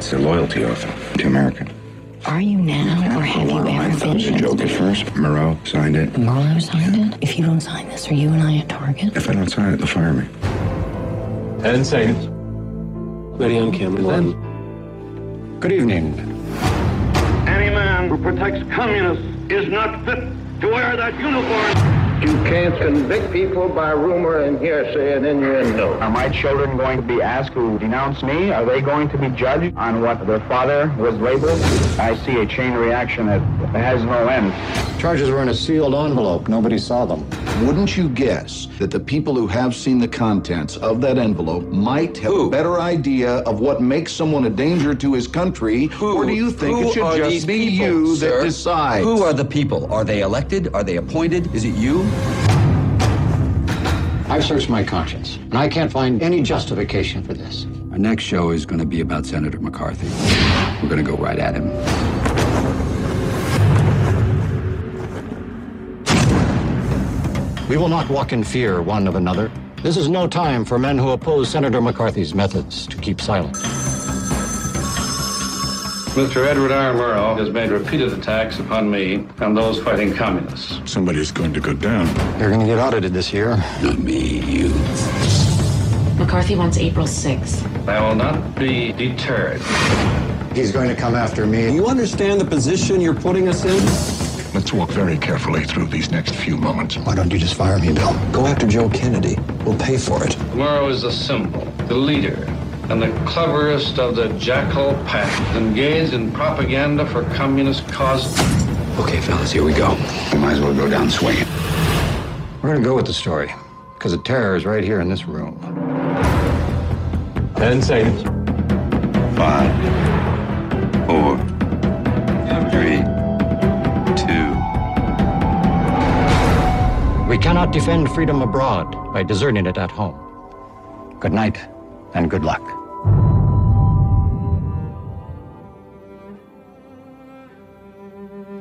It's a loyalty oath to America. Are you now, or have you I ever thought it was a joke at first. Moreau signed it. Marlowe signed it. If you don't sign this, are you and I a target? If I don't sign it, they'll fire me. I didn't say it. Ready on camera. Then. Good evening. Any man who protects communists is not fit to wear that uniform. You can't convict people by rumor and hearsay and innuendo. Are my children going to be asked to denounce me? Are they going to be judged on what their father was labeled? I see a chain reaction that has no end. Charges were in a sealed envelope. Nobody saw them. Wouldn't you guess that the people who have seen the contents of that envelope might have a better idea of what makes someone a danger to his country? or do you think who it should are just these be people, you sir? that decides? Who are the people? Are they elected? Are they appointed? Is it you? I've searched my conscience, and I can't find any justification for this. Our next show is going to be about Senator McCarthy. We're going to go right at him. We will not walk in fear one of another. This is no time for men who oppose Senator McCarthy's methods to keep silent. Mr. Edward R. Murrow has made repeated attacks upon me and those fighting communists. Somebody's going to go down. You're going to get audited this year. Not me, you. McCarthy wants April 6th. I will not be deterred. He's going to come after me. You understand the position you're putting us in? Let's walk very carefully through these next few moments. Why don't you just fire me, Bill? Go after Joe Kennedy. We'll pay for it. Murrow is the symbol, the leader, and the cleverest of the jackal pack engaged in propaganda for communist causes. Okay, fellas, here we go. We might as well go down swinging. We're going to go with the story, because the terror is right here in this room. I didn't say it. Five, four, three, two. We cannot defend freedom abroad by deserting it at home. Good night, and good luck.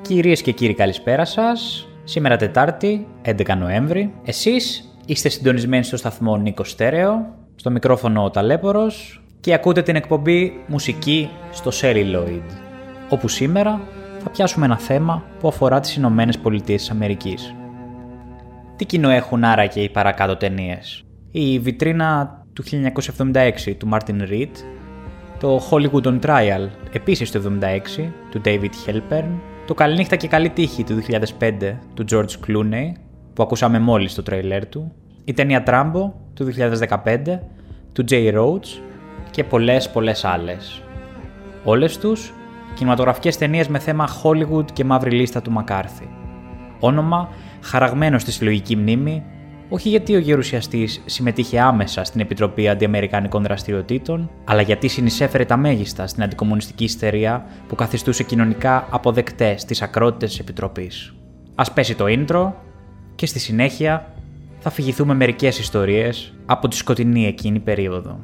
Κυρίες και κύριοι καλησπέρα σας. Σήμερα Τετάρτη, 11 Νοέμβρη. Εσείς είστε συντονισμένοι στο σταθμό Νίκο Στέρεο, στο μικρόφωνο ο Ταλέπορος και ακούτε την εκπομπή Μουσική στο Celluloid, όπου σήμερα θα πιάσουμε ένα θέμα που αφορά τις Ηνωμένες Πολιτείες της Αμερικής. Τι κοινό έχουν άραγε οι παρακάτω ταινίες; Η βιτρίνα του 1976 του Martin Reed, το Hollywood on Trial επίσης του 1976 του David Halpern, το Καληνύχτα και Καλή Τύχη του 2005 του George Clooney, που ακούσαμε μόλις το τρέιλερ του, η ταινία Trambo του 2015 του Jay Roach και πολλές πολλές άλλες. Όλες τους κινηματογραφικές ταινίες με θέμα Hollywood και μαύρη λίστα του McCarthy. Όνομα χαραγμένο στη συλλογική μνήμη, όχι γιατί ο γερουσιαστής συμμετείχε άμεσα στην Επιτροπή Αντιαμερικανικών Δραστηριοτήτων, αλλά γιατί συνεισέφερε τα μέγιστα στην αντικομουνιστική ιστερία που καθιστούσε κοινωνικά αποδεκτές τις ακρότητες της Επιτροπής. Ας πέσει το intro και στη συνέχεια θα φυγηθούμε μερικές ιστορίες από τη σκοτεινή εκείνη περίοδο.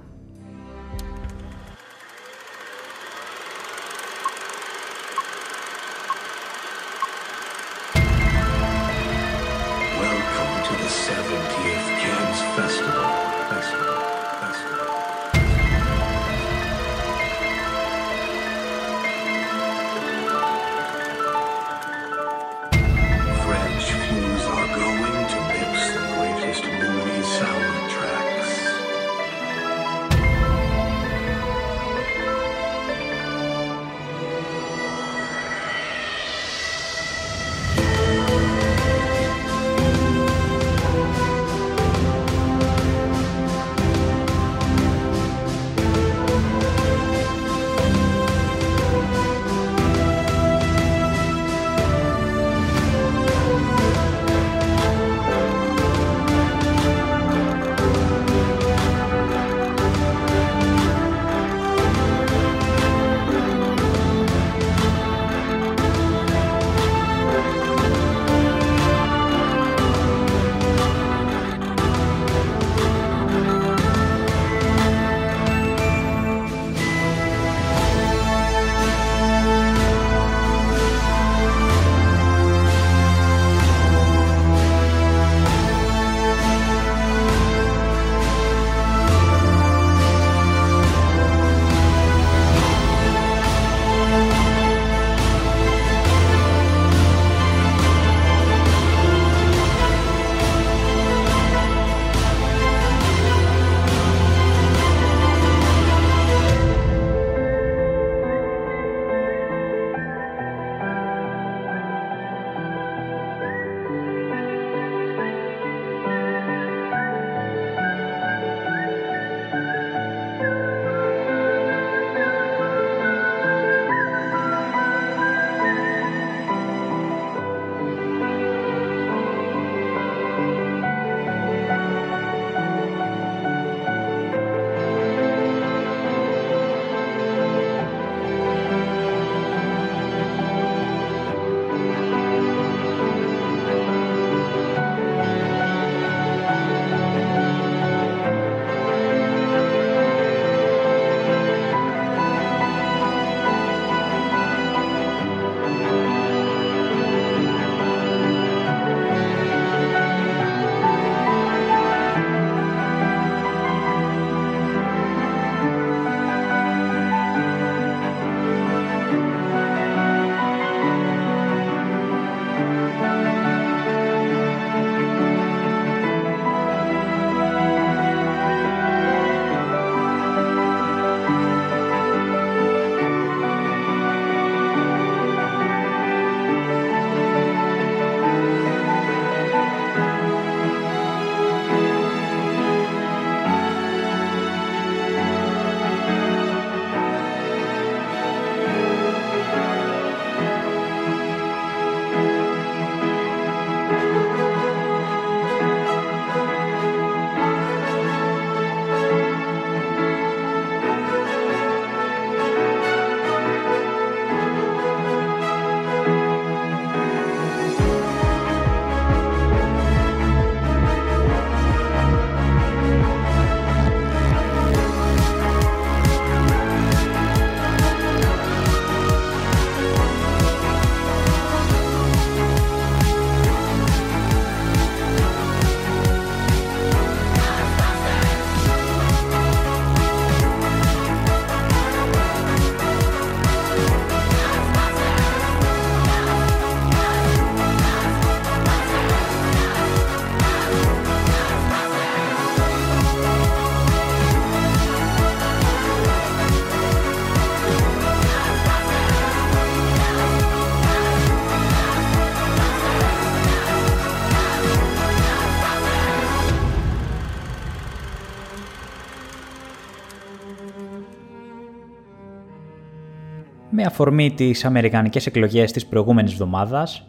Με αφορμή τις αμερικανικές εκλογές της προηγούμενης εβδομάδας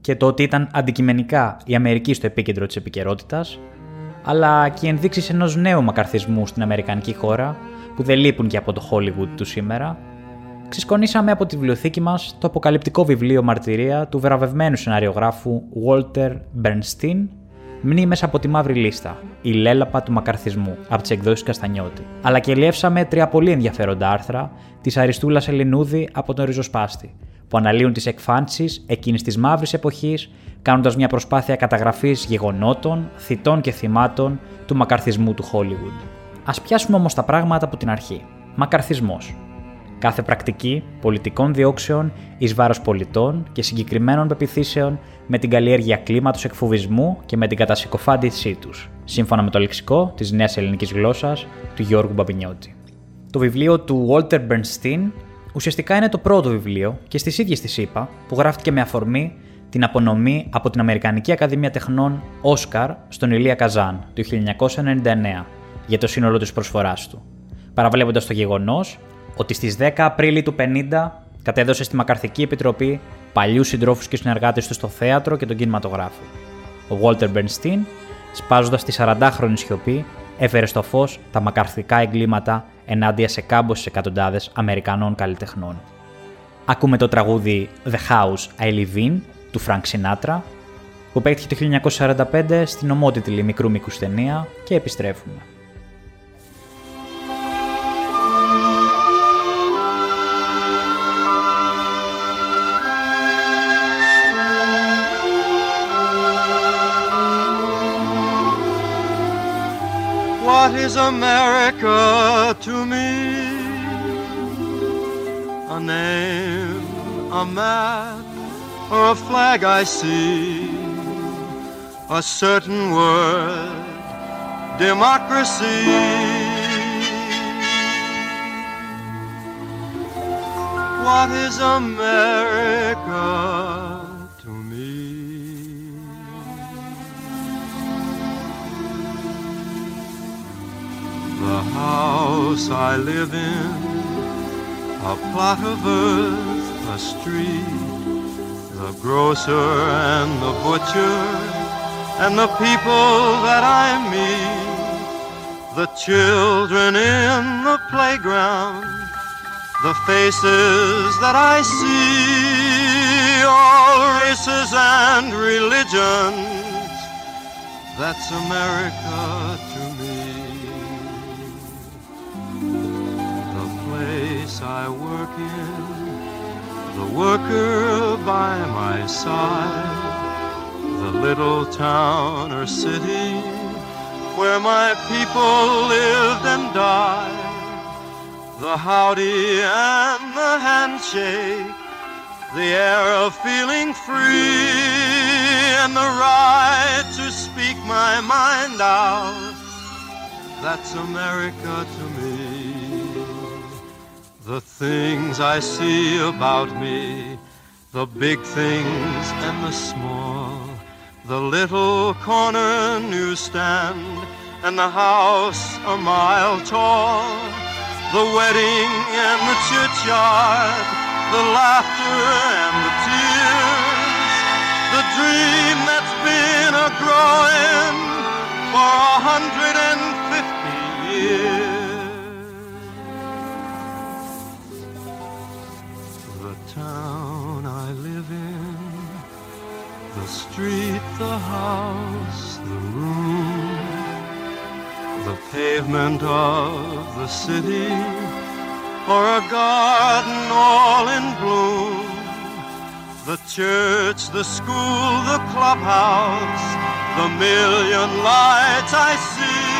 και το ότι ήταν αντικειμενικά η Αμερική στο επίκεντρο της επικαιρότητας, αλλά και οι ενδείξεις ενός νέου μακαρθισμού στην Αμερικανική χώρα που δεν λείπουν και από το Hollywood του σήμερα, ξεσκονίσαμε από τη βιβλιοθήκη μας το αποκαλυπτικό βιβλίο μαρτυρία του βραβευμένου σεναριογράφου Walter Bernstein Μνήμε από τη μαύρη λίστα, η λέλαπα του μακαρθισμού από τις εκδόσεις Καστανιώτη. Αλλά και λιεύσαμε τρία πολύ ενδιαφέροντα άρθρα της Αριστούλας Ελληνούδη από τον Ριζοσπάστη, που αναλύουν τις εκφάνσεις εκείνης της μαύρης εποχής, κάνοντας μια προσπάθεια καταγραφής γεγονότων, θητών και θυμάτων του μακαρθισμού του Hollywood. Α πιάσουμε όμως τα πράγματα από την αρχή. Μακαρθισμός. Κάθε πρακτική πολιτικών διώξεων εις βάρος πολιτών και συγκεκριμένων πεπιθήσεων με την καλλιέργεια κλίματος εκφοβισμού και με την κατασυκοφάντησή τους, σύμφωνα με το λεξικό της νέας ελληνικής γλώσσας του Γιώργου Μπαμπινιώτη. Το βιβλίο του Walter Bernstein ουσιαστικά είναι το πρώτο βιβλίο και στις ίδιες τη ΗΠΑ που γράφτηκε με αφορμή την απονομή από την Αμερικανική Ακαδημία Τεχνών Όσκαρ στον Ηλία Καζάν το 1999 για το σύνολο της προσφοράς του, παραβλέποντας το γεγονός ότι στις 10 Απρίλη του 50 κατέδωσε στη Μακαρθική Επιτροπή παλιούς συντρόφους και συνεργάτες του στο θέατρο και τον κινηματογράφο. Ο Walter Bernstein, σπάζοντας τη 40χρονη σιωπή, έφερε στο φως τα μακαρθικά εγκλήματα ενάντια σε κάμποσε εκατοντάδες Αμερικανών καλλιτεχνών. Ακούμε το τραγούδι The House I Live In του Frank Sinatra, που παίχτηκε το 1945 στην ομότιτλη μικρού μήκους ταινία και επιστρέφουμε. What is America to me? A name, a map, or a flag I see? A certain word, democracy. What is America? House I live in, a plot of earth, a street, the grocer and the butcher, and the people that I meet, the children in the playground, the faces that I see, all races and religions. That's America I work in, the worker by my side, the little town or city where my people lived and died, the howdy and the handshake, the air of feeling free, and the right to speak my mind out. That's America to me. The things I see about me, the big things and the small, the little corner newsstand and the house a mile tall, the wedding and the churchyard, the laughter and the tears, the dream that's been a growing for a hundred and fifty years. Street, the house, the room, the pavement of the city, or a garden all in bloom, the church, the school, the clubhouse, the million lights I see,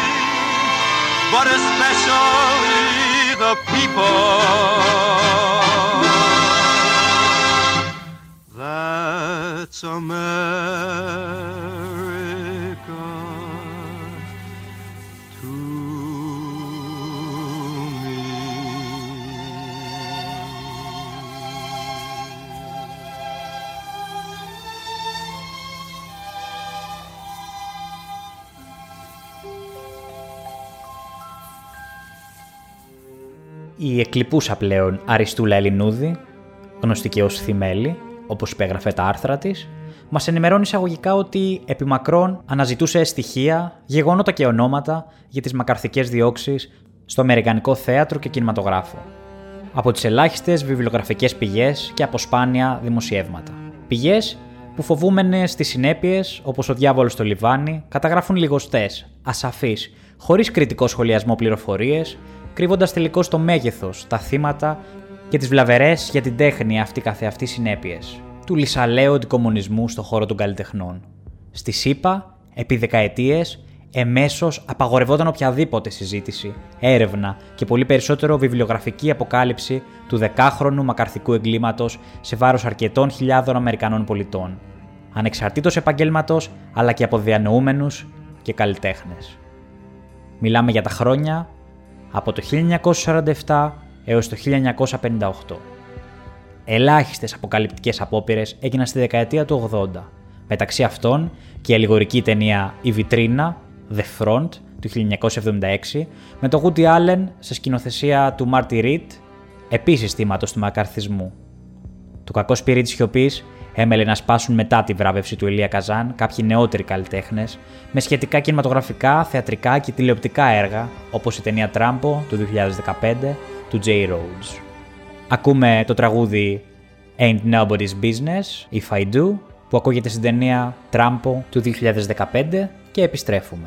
but especially the people. That's America to me. η εκλειπούσα πλέον Αριστούλα Ελληνούδη, γνωστή και ως Θημέλη, όπως υπέγραφε τα άρθρα της, μας ενημερώνει εισαγωγικά ότι επί μακρόν αναζητούσε στοιχεία, γεγονότα και ονόματα για τις μακαρθικές διώξεις στο Αμερικανικό θέατρο και κινηματογράφο. Από τις ελάχιστες βιβλιογραφικές πηγές και από σπάνια δημοσιεύματα. Πηγές που φοβούμενε στις συνέπειες, όπως ο διάβολος στο λιβάνι, καταγράφουν λιγοστές, ασαφείς, χωρίς κριτικό σχολιασμό πληροφορίες, κρύβοντας τελικώς το μέγεθος, τα θύματα και τις βλαβερές για την τέχνη αυτή καθεαυτής συνέπειες του λυσαλαίου αντικομονισμού στον χώρο των καλλιτεχνών. Στη ΣΥΠΑ, επί δεκαετίες, εμέσως απαγορευόταν οποιαδήποτε συζήτηση, έρευνα και πολύ περισσότερο βιβλιογραφική αποκάλυψη του δεκάχρονου μακαρθικού εγκλήματος σε βάρος αρκετών χιλιάδων Αμερικανών πολιτών, ανεξαρτήτως επαγγέλματος αλλά και από διανοούμενου και καλλιτέχνες. Μιλάμε για τα χρόνια από το 1947 έως το 1958. Ελάχιστες αποκαλυπτικές απόπειρες έγιναν στη δεκαετία του 80. Μεταξύ αυτών και η αλληγορική ταινία «Η Βιτρίνα» The Front του 1976 με το Woody Allen σε σκηνοθεσία του Marty Reed, επίσης θύματος του μακαρθισμού. Το κακό σπίρι της σιωπής έμελε να σπάσουν μετά τη βράβευση του Ηλία Καζάν κάποιοι νεότεροι καλλιτέχνες με σχετικά κινηματογραφικά, θεατρικά και τηλεοπτικά έργα όπως η ταινία Τράμπο του 2015 του Jay Rhodes. Ακούμε το τραγούδι Ain't Nobody's Business, If I Do, που ακούγεται στην ταινία Τράμπο του 2015 και επιστρέφουμε.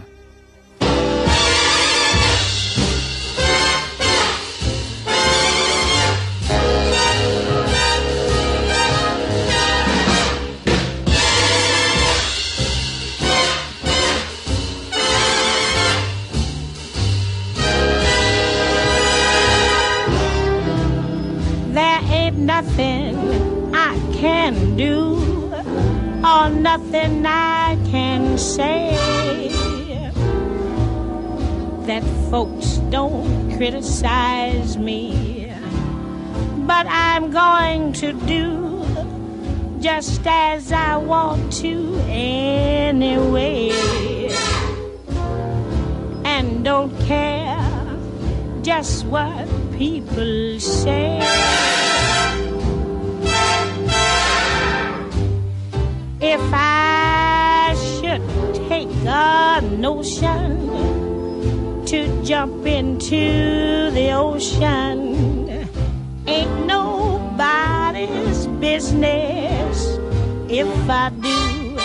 Nothing I can say that folks don't criticize me. But I'm going to do just as I want to anyway. And don't care just what people say. If I should take a notion to jump into the ocean, ain't nobody's business if I do.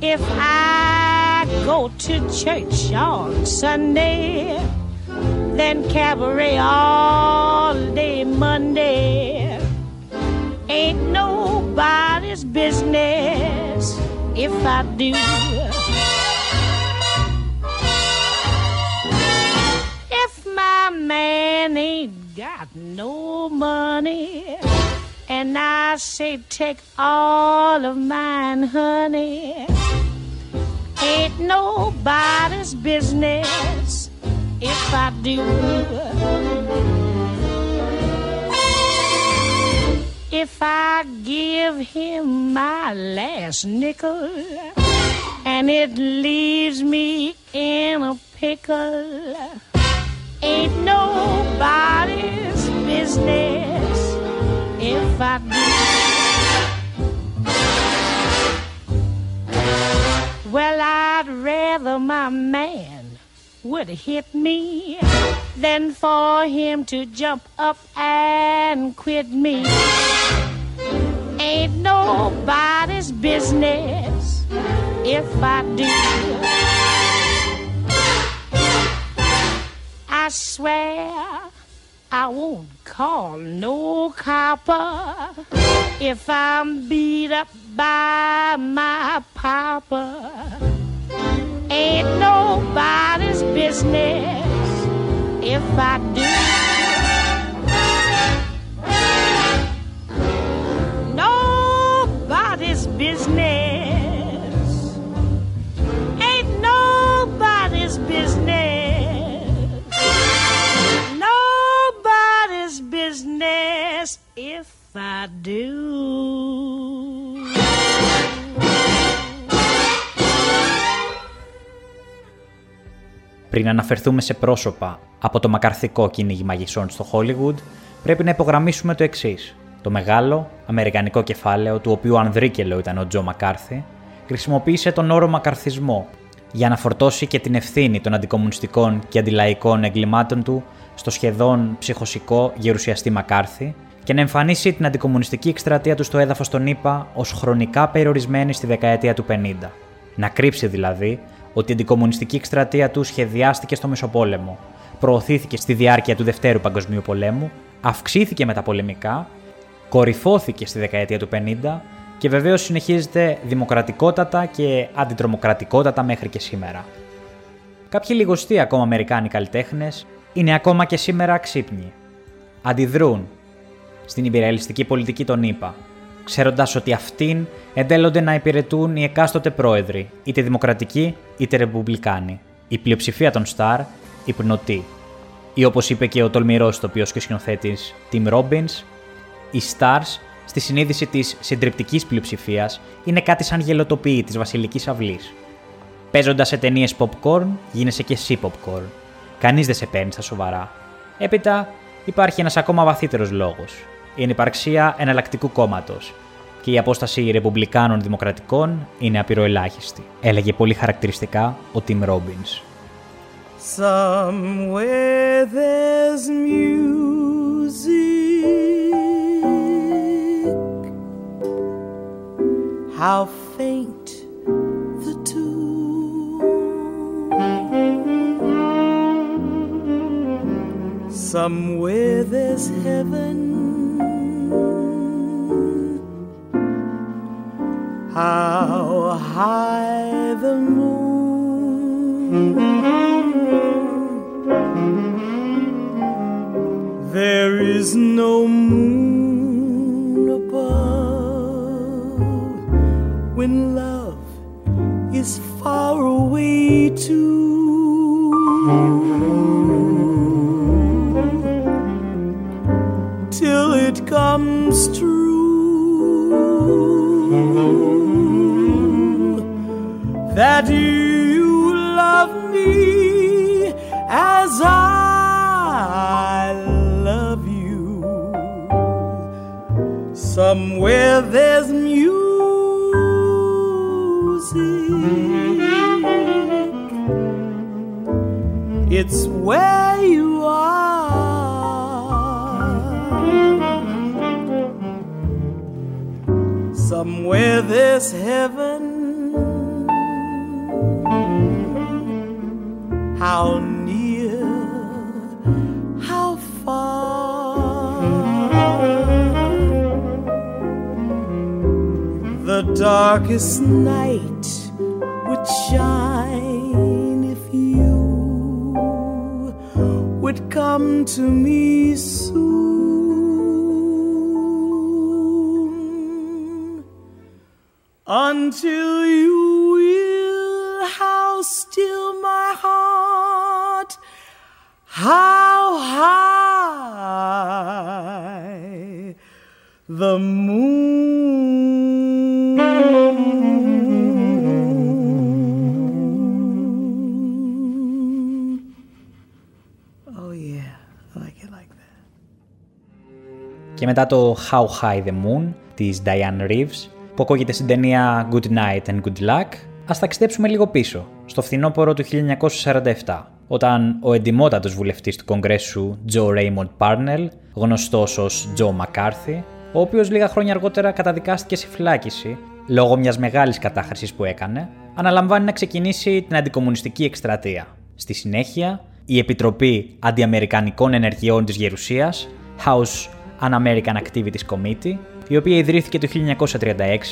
If I go to church on Sunday, then cabaret all day Monday. Ain't nobody's business if I do. If my man ain't got no money, and I say take all of mine, honey. Ain't nobody's business if I do. If I give him my last nickel and it leaves me in a pickle, ain't nobody's business if I do. Well, I'd rather my man would hit me than for him to jump up and quit me. Ain't nobody's business if I do. I swear I won't call no copper if I'm beat up by my papa. Ain't nobody's business if I do. Nobody's business. Ain't nobody's business. Nobody's business if I do. Πριν αναφερθούμε σε πρόσωπα από το μακαρθικό κυνήγι μαγισσών στο Hollywood, πρέπει να υπογραμμίσουμε το εξής. Το μεγάλο, αμερικανικό κεφάλαιο, του οποίου ανδρίκελο ήταν ο Τζο Μακάρθι, χρησιμοποίησε τον όρο μακαρθισμό για να φορτώσει και την ευθύνη των αντικομουνιστικών και αντιλαϊκών εγκλημάτων του στο σχεδόν ψυχοσικό γερουσιαστή Μακάρθι και να εμφανίσει την αντικομουνιστική εκστρατεία του στο έδαφος των ΗΠΑ ως χρονικά περιορισμένη στη δεκαετία του 50. Να κρύψει δηλαδή ότι η αντικομουνιστική εκστρατεία του σχεδιάστηκε στο Μεσοπόλεμο, προωθήθηκε στη διάρκεια του Δευτέρου Παγκοσμίου Πολέμου, αυξήθηκε με τα πολεμικά, κορυφώθηκε στη δεκαετία του 50 και βεβαίως συνεχίζεται δημοκρατικότατα και αντιτρομοκρατικότατα μέχρι και σήμερα. Κάποιοι λιγοστοί ακόμα Αμερικάνοι καλλιτέχνες είναι ακόμα και σήμερα ξύπνοι. Αντιδρούν στην υπηρεαλιστική πολιτική των ΗΠΑ, ξέροντας ότι αυτήν εντέλλονται να υπηρετούν οι εκάστοτε πρόεδροι, είτε δημοκρατικοί είτε ρεπουμπλικάνοι. Η πλειοψηφία των Σταρ υπνοτεί. Ή όπως είπε και ο τολμηρός τοπίο και σκηνοθέτης Tim Robbins, οι Stars στη συνείδηση της συντριπτικής πλειοψηφίας είναι κάτι σαν γελοτοποιή της βασιλικής αυλής. Παίζοντας σε ταινίες popcorn, γίνεσαι και εσύ popcorn. Κανείς δεν σε παίρνει στα σοβαρά. Έπειτα υπάρχει ένας ακόμα βαθύτερος λόγος. Η ανυπαρξία εναλλακτικού κόμματος και η απόσταση ρεπουμπλικάνων δημοκρατικών είναι απειροελάχιστη, έλεγε πολύ χαρακτηριστικά ο Tim Robbins. Somewhere there's music. How faint the tune. Somewhere there's heaven. How high the moon. There is no moon above when love Somewhere there's music. It's where you are. Somewhere there's heaven. How darkest night would shine if you would come to me soon. Until you will, how still my heart, how high the moon. Μετά το How High the Moon της Diane Reeves, που ακούγεται στην ταινία Good Night and Good Luck, ας ταξιδέψουμε λίγο πίσω, στο φθινόπωρο του 1947, όταν ο εντιμότατος βουλευτής του Κογκρέσου Joe Raymond Parnell, γνωστός ως Joe McCarthy, ο οποίος λίγα χρόνια αργότερα καταδικάστηκε σε φυλάκιση λόγω μιας μεγάλης κατάχρησης που έκανε, αναλαμβάνει να ξεκινήσει την αντικομουνιστική εκστρατεία. Στη συνέχεια, η Επιτροπή Αντιαμερικανικών Ενεργειών της Γερουσίας, House Un-American Activities Committee, η οποία ιδρύθηκε το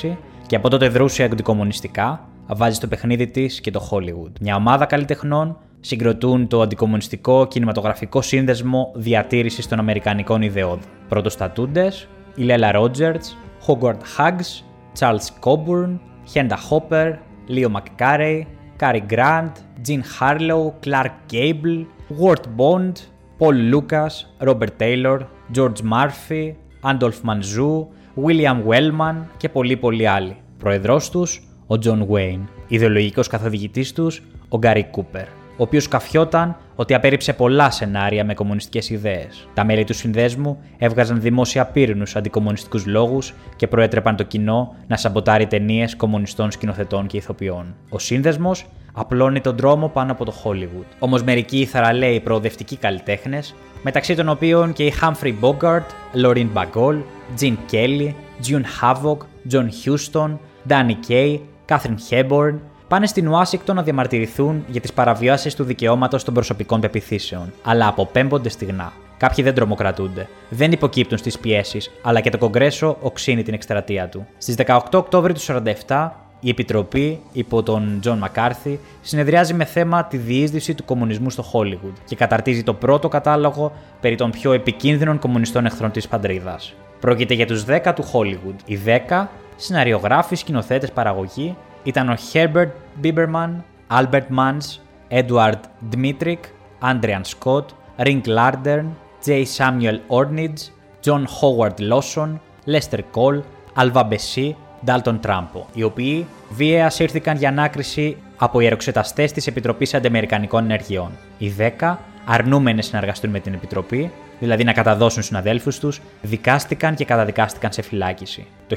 1936 και από τότε δρούσε αντικομουνιστικά, βάζει στο παιχνίδι της και το Hollywood. Μια ομάδα καλλιτεχνών συγκροτούν το Αντικομουνιστικό Κινηματογραφικό Σύνδεσμο Διατήρησης των Αμερικανικών Ιδεών. Πρώτος στατούντες, η Λέλα Ρότζερτς, Howard Huggs, Charles Coburn, Henda Hopper, Leo McCarey, Cary Grant, Jean Harlow, Clark Gable, Ward Bond, Paul Lucas, Robert Taylor, George Murphy, Adolph Manzou, William Wellman και πολλοί πολλοί άλλοι. Προεδρός τους, ο John Wayne. Ιδεολογικός καθοδηγητής τους, ο Gary Cooper. ο οποίος καφιόταν ότι απέρριψε πολλά σενάρια με κομμουνιστικές ιδέες. Τα μέλη του συνδέσμου έβγαζαν δημόσια πύρινου αντικομμουνιστικού λόγους και προέτρεπαν το κοινό να σαμποτάρει ταινίες κομμουνιστών σκηνοθετών και ηθοποιών. Ο σύνδεσμος απλώνει τον δρόμο πάνω από το Hollywood. Όμως μερικοί θαραλέοι προοδευτικοί καλλιτέχνες, μεταξύ των οποίων και οι Humphrey Bogart, Lorraine Bagol, Gene Kelly, June Havoc, John Huston, Danny Kaye, Catherine Hepburn, πάνε στην Ουάσιγκτον να διαμαρτυρηθούν για τις παραβιάσεις του δικαιώματος των προσωπικών πεπιθήσεων, αλλά αποπέμπονται στιγνά. Κάποιοι δεν τρομοκρατούνται, δεν υποκύπτουν στις πιέσεις, αλλά και το Κογκρέσο οξύνει την εκστρατεία του. Στις 18 Οκτώβρη του 1947, η Επιτροπή, υπό τον Τζον Μακάρθι, συνεδριάζει με θέμα τη διείσδυση του κομμουνισμού στο Χόλιγουντ και καταρτίζει το πρώτο κατάλογο περί των πιο επικίνδυνων κομμουνιστών εχθρών της πατρίδας. Πρόκειται για τους 10 του Χόλιγουντ. Οι 10, σεναριογράφοι, σκηνοθέτες, παραγωγή, ήταν ο Herbert Biberman, Albert Maltz, Edward Dmytryk, Adrian Scott, Ring Lardner Jr., Samuel Ornitz, John Howard Lawson, Lester Cole, Alva Bessie, Dalton Trampo, οι οποίοι βίαιας σύρθηκαν για ανάκριση από ιεροξεταστές της Επιτροπής Αντιαμερικανικών Ενεργειών. Οι 10, αρνούμενε να εργαστούν με την Επιτροπή, δηλαδή να καταδώσουν στους αδέλφου τους, δικάστηκαν και καταδικάστηκαν σε φυλάκιση. Το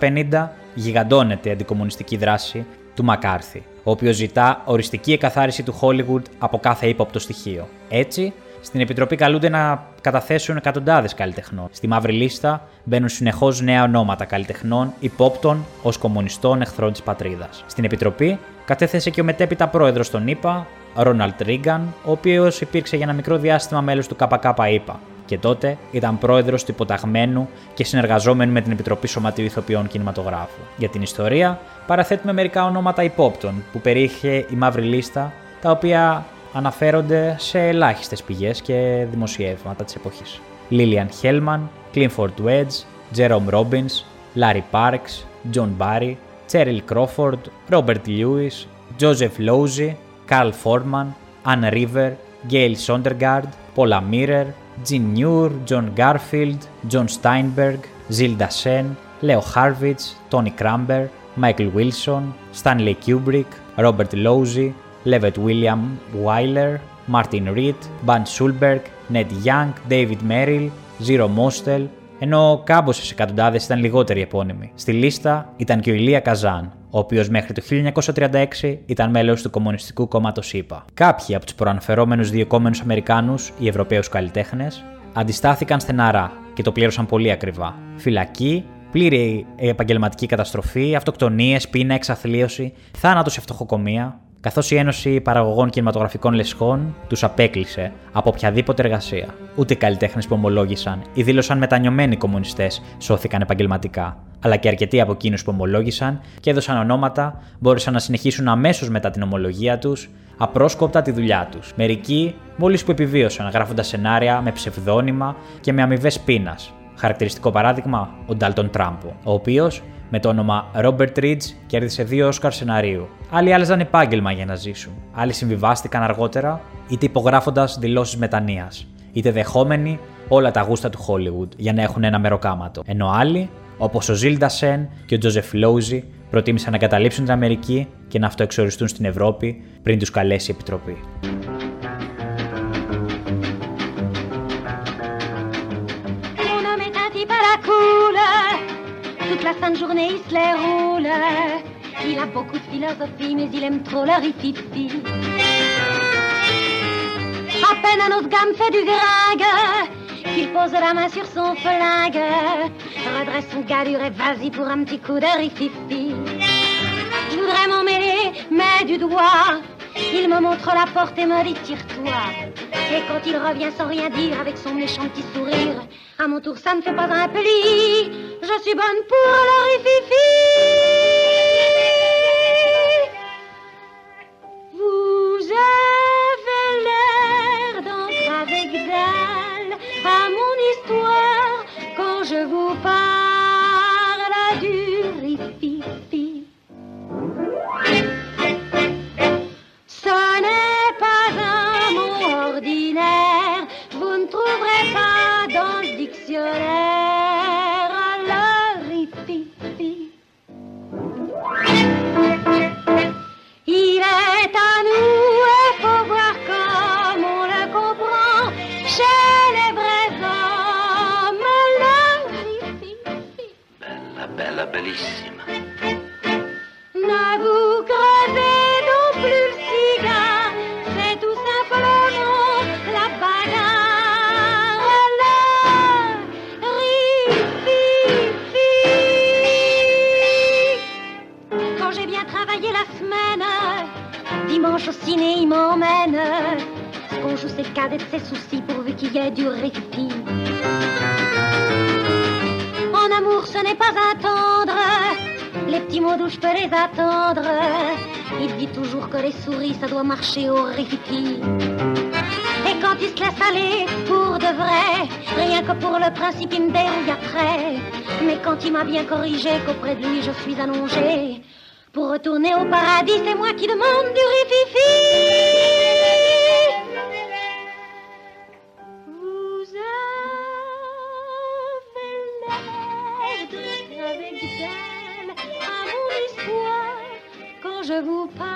1950 γιγαντώνεται η αντικομουνιστική δράση του Μακάρθη, ο οποίος ζητά οριστική εκαθάριση του Hollywood από κάθε ύποπτο στοιχείο. Έτσι, στην Επιτροπή καλούνται να καταθέσουν εκατοντάδες καλλιτεχνών. Στη μαύρη λίστα μπαίνουν συνεχώς νέα ονόματα καλλιτεχνών υπόπτων ως κομμουνιστών εχθρών της πατρίδας. Στην Επιτροπή κατέθεσε και ο μετέπειτα πρόεδρος των ΗΠΑ, Ρόναλτ Ρίγκαν, ο οποίος υπήρξε για ένα μικρό διάστημα μέλος του ΚΚΙΠΑ και τότε ήταν πρόεδρος του υποταγμένου και συνεργαζόμενου με την Επιτροπή Σωματείου Ηθοποιών Κινηματογράφου. Για την ιστορία, παραθέτουμε μερικά ονόματα υπόπτων που περιείχε η μαύρη λίστα, τα οποία αναφέρονται σε ελάχιστε πηγέ και δημοσιεύματα τη εποχή. Lillian Hellman, Clifford Wedge, Jerome Robbins, Larry Parks, John Barry, Cheryl Crawford, Robert Lewis, Joseph Losey, Carl Foreman, Anne River, Gail Sondergaard, Paula Mirror, Gene Muir, John Garfield, John Steinberg, Zilda Sen, Leo Harvitz, Tony Cramber, Michael Wilson, Stanley Kubrick, Robert Losey, Levitt William Wyler, Martin Reed, Ban Schulberg, Ned Young, David Merrill, Zero Mostel, ενώ κάμποσε εκατοντάδες ήταν λιγότεροι επώνυμοι. Στη λίστα ήταν και ο Ηλία Καζάν, ο οποίος μέχρι το 1936 ήταν μέλος του Κομμουνιστικού Κόμματος ΗΠΑ. Κάποιοι από τους προαναφερόμενους διεκόμενους Αμερικάνους, οι Ευρωπαίους καλλιτέχνες, αντιστάθηκαν στεναρά και το πλήρωσαν πολύ ακριβά. Φυλακή, πλήρη επαγγελματική καταστροφή, αυτοκτονίες, πείνα, εξαθλίωση, θάνατος σε φτωχοκομεία, καθώς η Ένωση Παραγωγών Κινηματογραφικών Λεσχών τους απέκλεισε από οποιαδήποτε εργασία. Ούτε οι καλλιτέχνες που ομολόγησαν ή δήλωσαν μετανιωμένοι κομμουνιστές σώθηκαν επαγγελματικά, αλλά και αρκετοί από εκείνους που ομολόγησαν και έδωσαν ονόματα μπόρεσαν να συνεχίσουν αμέσως μετά την ομολογία τους απρόσκοπτα τη δουλειά τους. Μερικοί μόλις που επιβίωσαν γράφοντας σενάρια με ψευδόνυμα και με αμοιβές πείνας. Χαρακτηριστικό παράδειγμα, ο Ντάλτον Τράμπο, ο οποίος με το όνομα Robert Ridge κέρδισε δύο Όσκαρ σεναρίου. Άλλοι άλλαζαν επάγγελμα για να ζήσουν. Άλλοι συμβιβάστηκαν αργότερα, είτε υπογράφοντας δηλώσεις μετανία, είτε δεχόμενοι όλα τα γούστα του Hollywood για να έχουν ένα μεροκάματο. Ενώ άλλοι, όπως ο Ζίλντα Σεν και ο Τζοζεφ Λόουζι, προτίμησαν να εγκαταλείψουν την Αμερική και να αυτοεξοριστούν στην Ευρώπη πριν τους καλέσει η Επιτροπή. Toute la fin de journée, il se les roule. Il a beaucoup de philosophie, mais il aime trop la rififi. À peine un autre gamme fait du gringue. Qu'il pose la main sur son flingue. Redresse son galure et vas-y pour un petit coup de rififi. Je voudrais m'en mêler, mais du doigt. Il me montre la porte et me dit tire-toi. Et quand il revient sans rien dire avec son méchant petit sourire, à mon tour ça ne fait pas un pli. Je suis bonne pour le rififi. Vous avez l'air d'entrer avec dalle à mon histoire quand je vous parle vous ne trouverez pas dans le dictionnaire le. Il est à nous et faut voir comme on le comprend chez les vrais hommes le ripipi. Bella, bella, bellissima. Ne vous et il m'emmène. Ce qu'on joue, c'est le cadet de ses soucis pourvu qu'il y ait du rififi. En amour, ce n'est pas attendre. Les petits mots doux, je peux les attendre. Il dit toujours que les souris, ça doit marcher au rififi. Et quand il se laisse aller pour de vrai, rien que pour le principe, il me dérouille après. Mais quand il m'a bien corrigé, qu'auprès de lui je suis allongée, pour retourner au paradis, c'est moi qui demande du rififi. Vous avez l'air avec d'elle à mon histoire quand je vous parle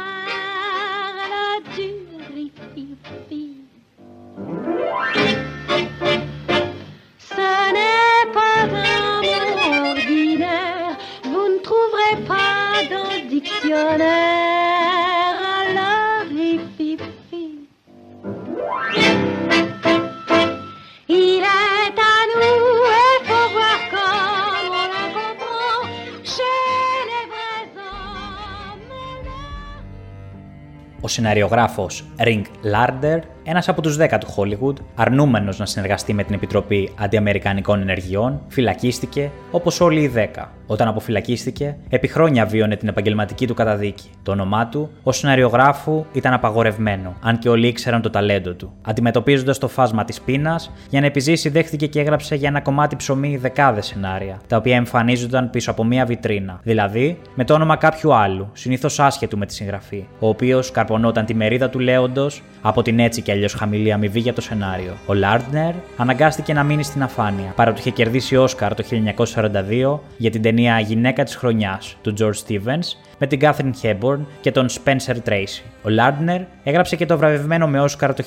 Ο σεναριογράφος Ring Larder, ένας από τους 10 του Hollywood, αρνούμενος να συνεργαστεί με την Επιτροπή Αντιαμερικανικών Ενεργειών, φυλακίστηκε όπως όλοι οι 10. Όταν αποφυλακίστηκε, επί χρόνια βίωνε την επαγγελματική του καταδίκη. Το όνομά του, ως σεναριογράφου, ήταν απαγορευμένο, αν και όλοι ήξεραν το ταλέντο του. Αντιμετωπίζοντας το φάσμα της πείνας, για να επιζήσει, δέχτηκε και έγραψε για ένα κομμάτι ψωμί δεκάδες σενάρια, τα οποία εμφανίζονταν πίσω από μία βιτρίνα. Δηλαδή, με το όνομα κάποιου άλλου, συνήθως άσχετου με τη συγγραφή, ο οποίος καρπονόταν τη μερίδα του λέοντος από την έτσι κι αλλιώς χαμηλή αμοιβή για το σενάριο. Ο Λάρντνερ αναγκάστηκε να μείνει στην αφάνεια, παρά του είχε κερδίσει Όσκαρ το 1942 για την ταινία Γυναίκα της Χρονιάς του George Stevens με την Catherine Hepburn και τον Spencer Tracy. Ο Lardner έγραψε και το βραβευμένο με Όσκαρ το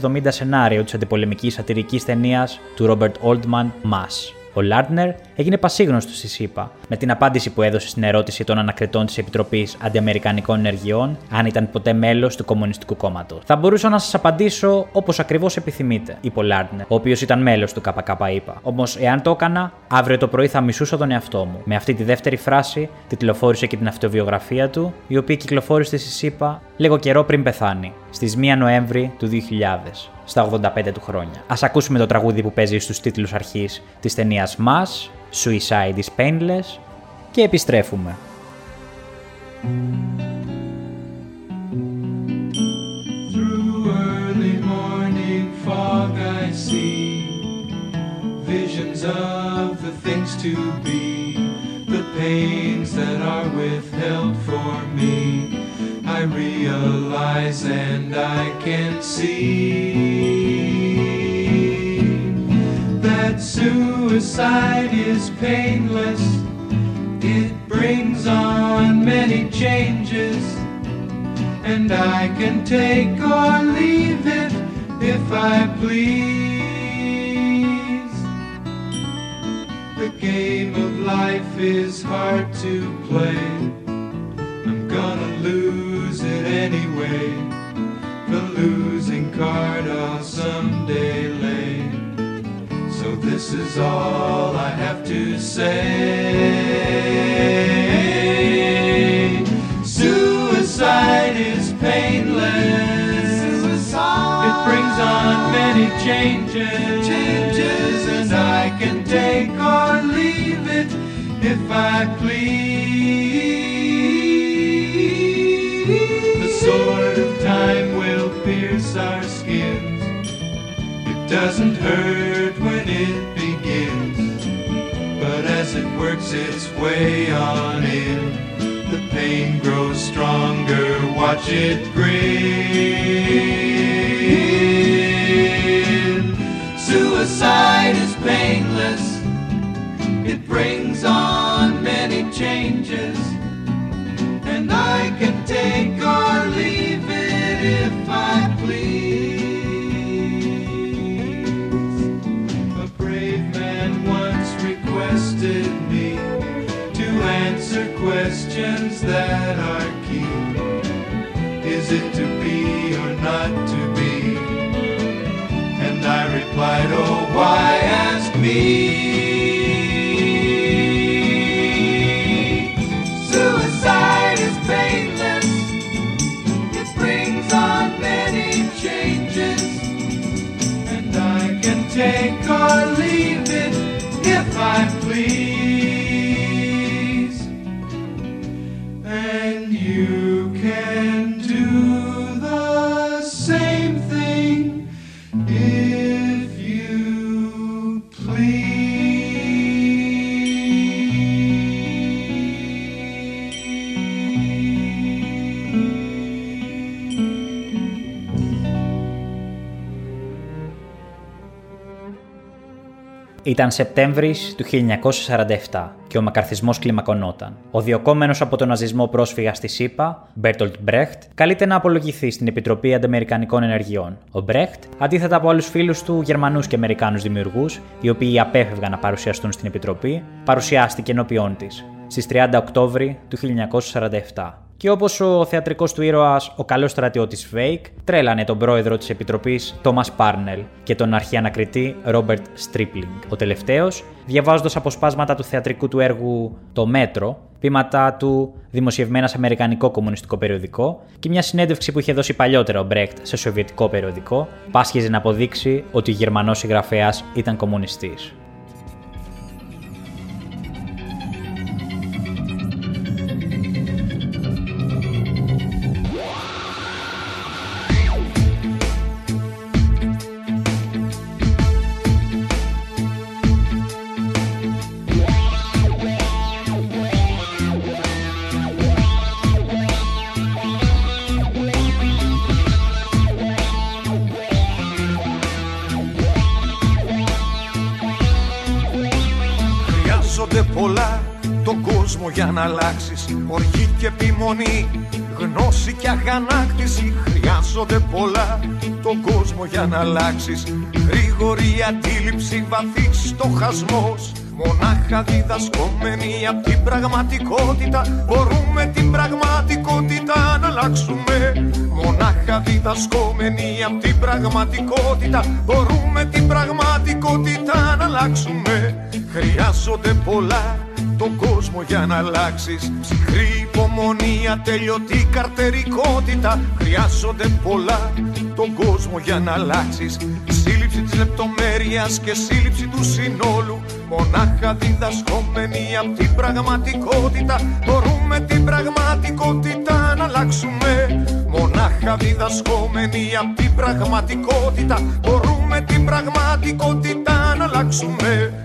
1970 σενάριο της αντιπολεμικής σατυρικής ταινίας του Robert Oldman Mass. Ο Λάρντνερ έγινε πασίγνωστος στη ΣΥΠΑ με την απάντηση που έδωσε στην ερώτηση των ανακριτών της Επιτροπής Αντιαμερικανικών Ενεργειών αν ήταν ποτέ μέλος του Κομμουνιστικού Κόμματος. Θα μπορούσα να σας απαντήσω όπως ακριβώς επιθυμείτε, είπε ο Λάρντνερ, ο οποίος ήταν μέλος του ΚΚΙΠΑ. Όμως, εάν το έκανα, αύριο το πρωί θα μισούσα τον εαυτό μου. Με αυτή τη δεύτερη φράση τιτλοφόρησε και την αυτοβιογραφία του, η οποία κυκλοφόρησε στη ΣΥΠΑ λίγο καιρό πριν πεθάνει, στις 1 Νοέμβρη του 2000 στα 85 του χρόνια. Ας ακούσουμε το τραγούδι που παίζει στους τίτλους αρχής της ταινίας μας, Suicide is Painless και επιστρέφουμε. Through early morning fog I see visions of the things to be, the pains that are withheld for me. Realize and I can see that suicide is painless. It brings on many changes, and I can take or leave it if I please. The game of life is hard to play. I'm gonna lose it anyway. The losing card I'll someday lay. So this is all I have to say. Suicide is painless. It brings on many changes. Changes, and I can take or leave it if I please. Our skins. It doesn't hurt when it begins, but as it works its way on in, the pain grows stronger. Watch it grin. Why ask me? Ήταν Σεπτέμβρης του 1947 και ο μακαρθισμός κλιμακωνόταν. Ο διωκόμενος από τον ναζισμό πρόσφυγας στις ΗΠΑ, Μπέρτολτ Μπρεχτ, καλείται να απολογηθεί στην Επιτροπή Ανταμερικανικών Ενεργειών. Ο Μπρεχτ, αντίθετα από άλλους φίλους του Γερμανούς και Αμερικάνους δημιουργούς, οι οποίοι απέφευγαν να παρουσιαστούν στην Επιτροπή, παρουσιάστηκε ενώπιον της στις 30 Οκτώβρη του 1947 και όπως ο θεατρικός του ήρωας, ο καλός στρατιώτης Σβέικ, τρέλανε τον πρόεδρο της Επιτροπής Τόμας Πάρνελ και τον αρχιανακριτή Ρόμπερτ Στρίπλινγκ. Ο τελευταίος, διαβάζοντας αποσπάσματα του θεατρικού του έργου Το Μέτρο, ποιήματά του δημοσιευμένα σε Αμερικανικό κομμουνιστικό περιοδικό και μια συνέντευξη που είχε δώσει παλιότερα ο Μπρεχτ σε Σοβιετικό περιοδικό, πάσχιζε να αποδείξει ότι ο Γερμανός συγγραφέας ήταν κομμουνιστής. Να αλλάξεις Οργή και επιμονή, γνώση και αγανάκτηση. Χρειάζονται πολλά τον κόσμο για να αλλάξεις. Γρήγορη αντίληψη, βαθύς στοχασμός. Μονάχα διδασκόμενοι από την πραγματικότητα. Μπορούμε την πραγματικότητα να αλλάξουμε. Μονάχα διδασκόμενοι από την πραγματικότητα. Μπορούμε την πραγματικότητα να αλλάξουμε. Χρειάζονται πολλά τον κόσμο για να αλλάξεις. Ψυχρή υπομονή, ατελειωτή καρτερικότητα. Χρειάζονται πολλά τον κόσμο για να αλλάξεις. Σύλληψη της λεπτομέρειας και σύλληψη του συνόλου. Μονάχα διδασκόμενοι από την πραγματικότητα. Μπορούμε την πραγματικότητα να αλλάξουμε. Μονάχα διδασκόμενοι από την πραγματικότητα. Μπορούμε την πραγματικότητα να αλλάξουμε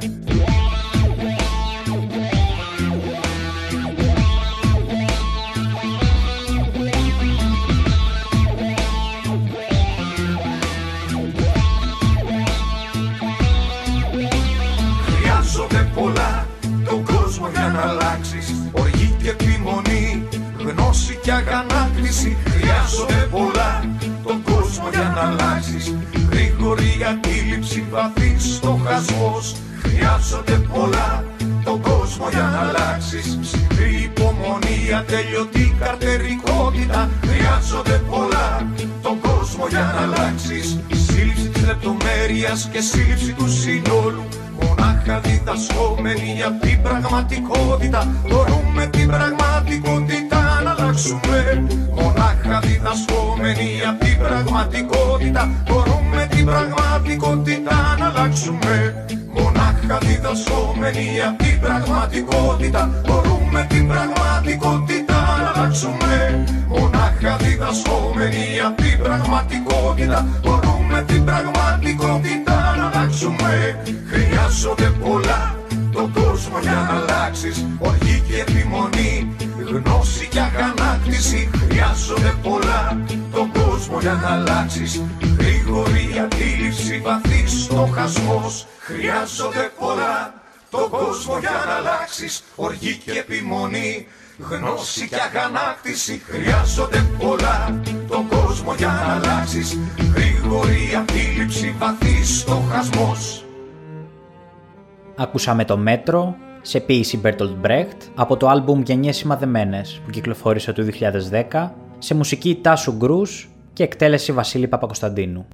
γνώση και αγανάκτηση Χρειάζονται πολλά. Τον κόσμο για να αλλάξεις. Γρήγορη αντίληψη, βαθύς στοχασμός. Χρειάζονται πολλά. Τον κόσμο για να αλλάξεις. Ψυχρή υπομονή, ατελειωτή καρτερικότητα. Χρειάζονται πολλά. Τον κόσμο για να αλλάξεις. Σύλληψη της λεπτομέρειας και σύλληψη του συνόλου. Μονάχα διδασκόμενοι από την πραγματικότητα. Μπορούμε την πραγματικότητα να αλλάξουμε Μονάχα διδασκόμενοι από την πραγματικότητα. Μπορούμε την πραγματικότητα να αλλάξουμε. Μονάχα διδασκόμενοι από την πραγματικότητα. Μπορούμε την πραγματικότητα να αλλάξουμε. Μονάχα διδασκόμενοι από την πραγματικότητα. Μπορούμε την πραγματικότητα να αλλάξουμε. Χρειάζονται πολλά τον κόσμο για να αλλάξεις. Οργή και επιμονή, γνώση και αγανάκτηση. Χρειάζονται πολλά τον κόσμο για να αλλάξεις. Γρήγορη αντίληψη, βαθύς στοχασμός. Χρειάζονται πολλά τον κόσμο για να αλλάξεις. Οργή και επιμονή, γνώση και αγανάκτηση. Χρειάζονται πολλά τον κόσμο για να αλλάξεις. Γρήγορη αντίληψη, βαθύς στοχασμός Ακούσαμε το μέτρο σε ποίηση Bertolt Brecht από το άλμπουμ Γενιές Σημαδεμένες που κυκλοφόρησε το 2010 σε μουσική Τάσου Γκρούς και εκτέλεση Βασίλη Παπακοσταντίνου.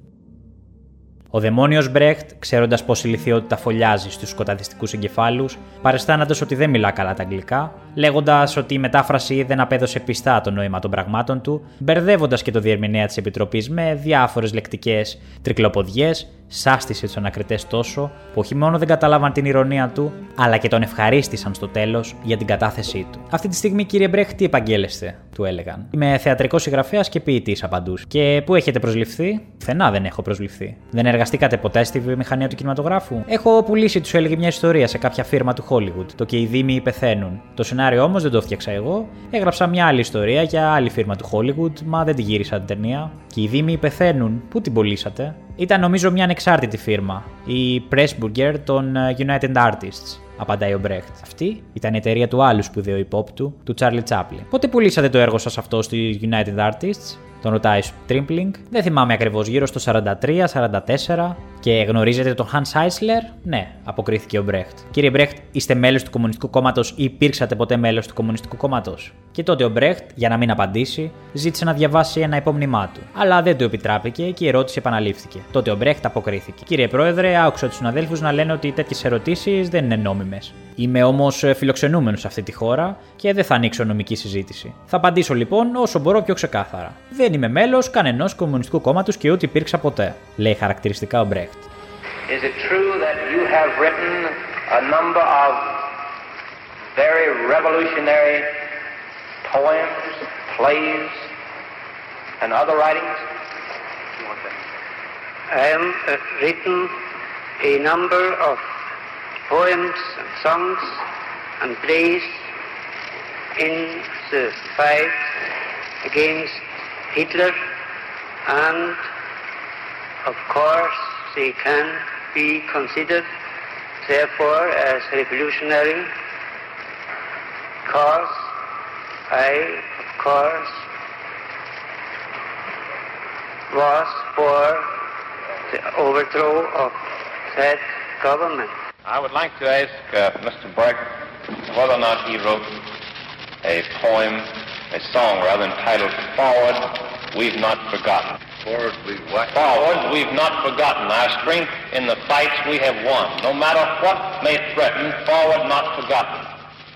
Ο δαιμόνιος Μπρέχτ, ξέροντας πω η λυθιότητα φωλιάζει στους σκοταδιστικούς εγκεφάλους, παρεστάνοντα ότι δεν μιλά καλά τα αγγλικά, λέγοντας ότι η μετάφραση δεν απέδωσε πιστά το νόημα των πραγμάτων του, μπερδεύοντας και το διερμηνέα της Επιτροπής με διάφορες λεκτικές τρικλοποδιές, σάστησε τους ανακριτές τόσο που όχι μόνο δεν καταλάβαν την ηρωνία του, αλλά και τον ευχαρίστησαν στο τέλος για την κατάθεσή του. Αυτή τη στιγμή, κύριε Μπρέχτ, τι επαγγέλλεστε, του έλεγαν. Είμαι θεατρικός συγγραφέας και ποιητής, απαντούσε. Και πού έχετε προσληφθεί, Φενά δεν έχω προσληφθεί. Δεν εργαστήκατε ποτέ στη βιομηχανία του κινηματογράφου; Έχω πουλήσει, τους έλεγε μια ιστορία σε κάποια φίρμα του Hollywood. Το και οι δήμοι πεθαίνουν. Το σενάριο σενάριο όμως δεν το φτιάξα εγώ. Έγραψα μια άλλη ιστορία για άλλη φίρμα του Hollywood, μα δεν τη γύρισα την ταινία. Και οι Δήμοι πεθαίνουν. Πού την πωλήσατε. Ήταν νομίζω μια ανεξάρτητη φίρμα, η Pressburger των ε, United Artists. Απαντάει ο Μπρέχτ. Αυτή ήταν η εταιρεία του άλλου σπουδαίου υπόπτου, του Charlie Chaplin. Πότε πουλήσατε το έργο σας αυτό στη United Artists, τον ρωτάει Τρίμπλινγκ. Δεν θυμάμαι ακριβώς, γύρω στο 43-44. Και γνωρίζετε τον Hans Eisler. Ναι, αποκρίθηκε ο Μπρέχτ. Κύριε Μπρέχτ, είστε μέλος του Κομμουνιστικού Κόμματος ή υπήρξατε ποτέ μέλος του Κομμουνιστικού Κόμματος; Και τότε ο Μπρέχτ, για να μην απαντήσει, ζήτησε να διαβάσει ένα υπόμνημά του. Αλλά δεν του επιτράπηκε και η ερώτηση επαναλήφθηκε. Τότε ο Μπρέχτ αποκρίθηκε. Κύριε Πρόεδρε, άκουσα τους συναδέλφους να λένε ότι τέτοιες ερωτήσεις δεν είναι νόμιμες. Είμαι όμως φιλοξενούμενος σε αυτή τη χώρα και δεν θα ανοίξω νομική συζήτηση. Θα απαντήσω λοιπόν όσο μπορώ πιο ξεκάθαρα. Δεν είμαι μέλος κανενός Κομμουνιστικού Κόμματος και ούτε υπήρξα ποτέ, λέει χαρακτηριστικά ο Μπρέχτ. Is it true that you have written a number of very revolutionary poems, plays, and other writings? I have uh, written a number of poems and songs and plays in the fight against Hitler and of course they can be considered therefore as revolutionary because I of course was for the overthrow of that government. I would like to ask uh, Mr. Brecht whether or not he wrote a poem, a song rather, entitled Forward, We've Not Forgotten. Forward, we've what? Forward, we've not forgotten our strength in the fights we have won. No matter what may threaten, forward, not forgotten.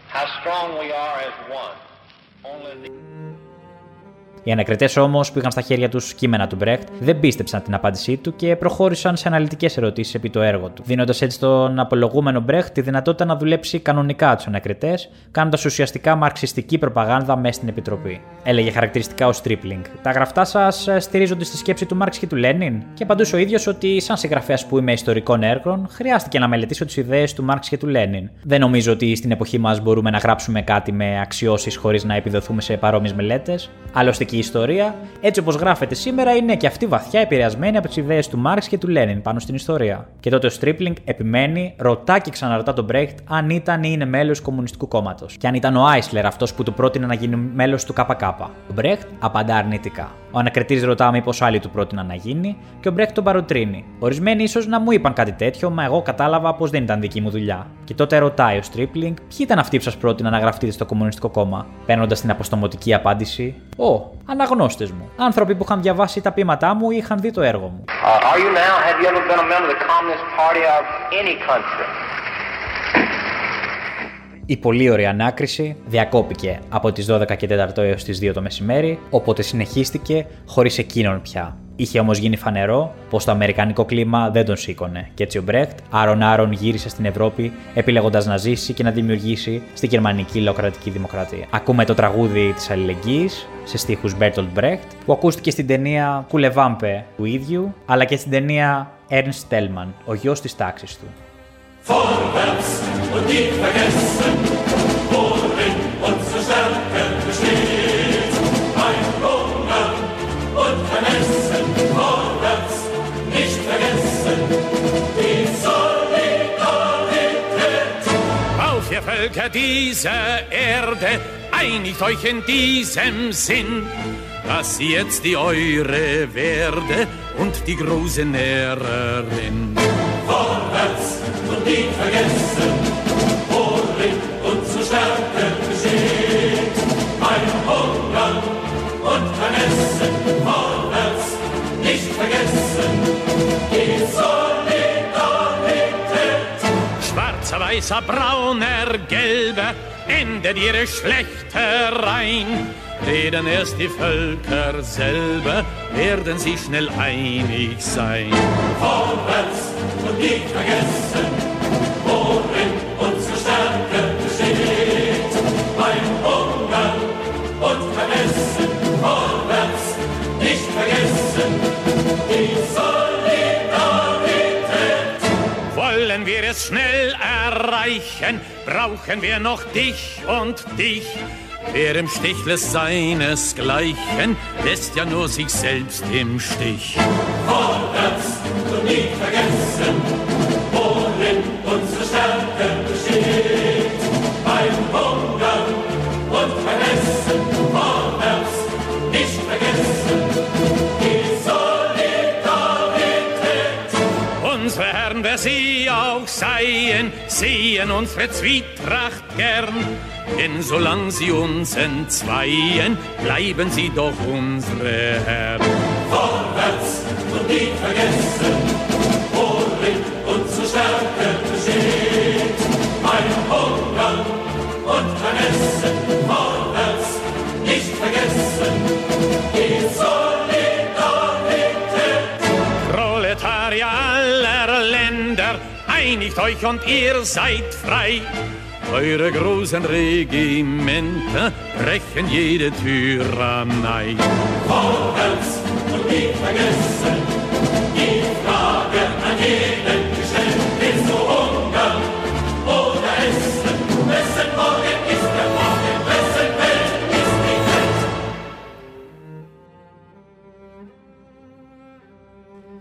How strong we are as one. Only the... Οι ανακριτές όμως που είχαν στα χέρια τους κείμενα του Μπρέχτ δεν πίστεψαν την απάντησή του και προχώρησαν σε αναλυτικές ερωτήσεις επί το έργο του, δίνοντας έτσι στον απολογούμενο Μπρέχτ τη δυνατότητα να δουλέψει κανονικά τους ανακριτές, κάνοντας ουσιαστικά μαρξιστική προπαγάνδα μέσα στην επιτροπή. Έλεγε χαρακτηριστικά ο Στρίπλινγκ. Τα γραφτά σας στηρίζονται στη σκέψη του Μάρξ και του Λένιν, και απαντούσε ο ίδιος ότι, σαν συγγραφέας που είμαι ιστορικών έργων, χρειάστηκε να μελετήσω τις ιδέες του Μάρξ και του Λένιν. Δεν νομίζω ότι στην εποχή μας μπορούμε να γράψουμε κάτι με αξιώσεις χωρίς να επιδοθούμε σε παρόμοιες μελέτες. Άλλωστε και η ιστορία, έτσι όπως γράφεται σήμερα, είναι και αυτή βαθιά επηρεασμένη από τις ιδέες του Μάρξ και του Λένιν πάνω στην ιστορία. Και τότε ο Στρίπλινγκ επιμένει, ρωτά και ξαναρωτά τον Μπρέχτ αν ήταν ή είναι μέλος του Κομμουνιστικού Κόμματος. Και αν ήταν ο Άισλερ αυτός που του πρότεινε να γίνει μέλος του ΚΚ. Ο Μπρέχτ απαντά αρνητικά. Ο ανακριτής ρωτά μήπως άλλοι του πρότειναν να γίνει και ο Μπρέχτ τον παροτρύνει. Ορισμένοι ίσως να μου είπαν κάτι τέτοιο, μα εγώ κατάλαβα πως δεν ήταν δική μου δουλειά. Και τότε ρωτάει ο Στρίπλινγκ ποιοι ήταν αυτοί που σας πρότειναν να γραφτείτε στο Κομμουνιστικό Κόμμα, παίρνοντας την αποστομωτική απάντηση: Ω, αναγνώστες μου. Άνθρωποι που είχαν διαβάσει τα ποίηματά μου ή είχαν δει το έργο μου. Uh, are you now, have you ever been a member of the Communist Party of any country? Η πολύ ωραία ανάκριση διακόπηκε από τις 12 και 4 έως τις 2 το μεσημέρι, οπότε συνεχίστηκε χωρίς εκείνον πια. Είχε όμως γίνει φανερό πως το αμερικανικό κλίμα δεν τον σήκωνε, και έτσι ο Μπρέχτ άρον-άρον γύρισε στην Ευρώπη, επιλέγοντας να ζήσει και να δημιουργήσει στη γερμανική λαοκρατική δημοκρατία. Ακούμε το τραγούδι της αλληλεγγύης σε στίχους Bertolt Brecht, που ακούστηκε στην ταινία Κουλεβάμπε του ίδιου, αλλά και στην ταινία Ernst Tellman, ο γιος της τάξης του. Vorwärts und nicht vergessen, Völker dieser Erde, einigt euch in diesem Sinn, dass sie jetzt die eure werde und die große Nährerin. Vorwärts und nicht vergessen, weißer, brauner, gelber, endet ihre Schlechtereien. Reden erst die Völker selber, werden sie schnell einig sein. Vorwärts und nicht vergessen, es schnell erreichen, brauchen wir noch dich und dich. Wer im Stich lässt seinesgleichen, lässt ja nur sich selbst im Stich. Vorwärts und nie vergessen, seien, sehen unsere Zwietracht gern. Denn solang sie uns entzweien, bleiben sie doch unsere Herren. Vorwärts und nie vergessen, euch und ihr seid frei. Eure großen Regimenter brechen jede Tyrannei. Vorwärts und nie vergessen, die Frage an jeden gestellt,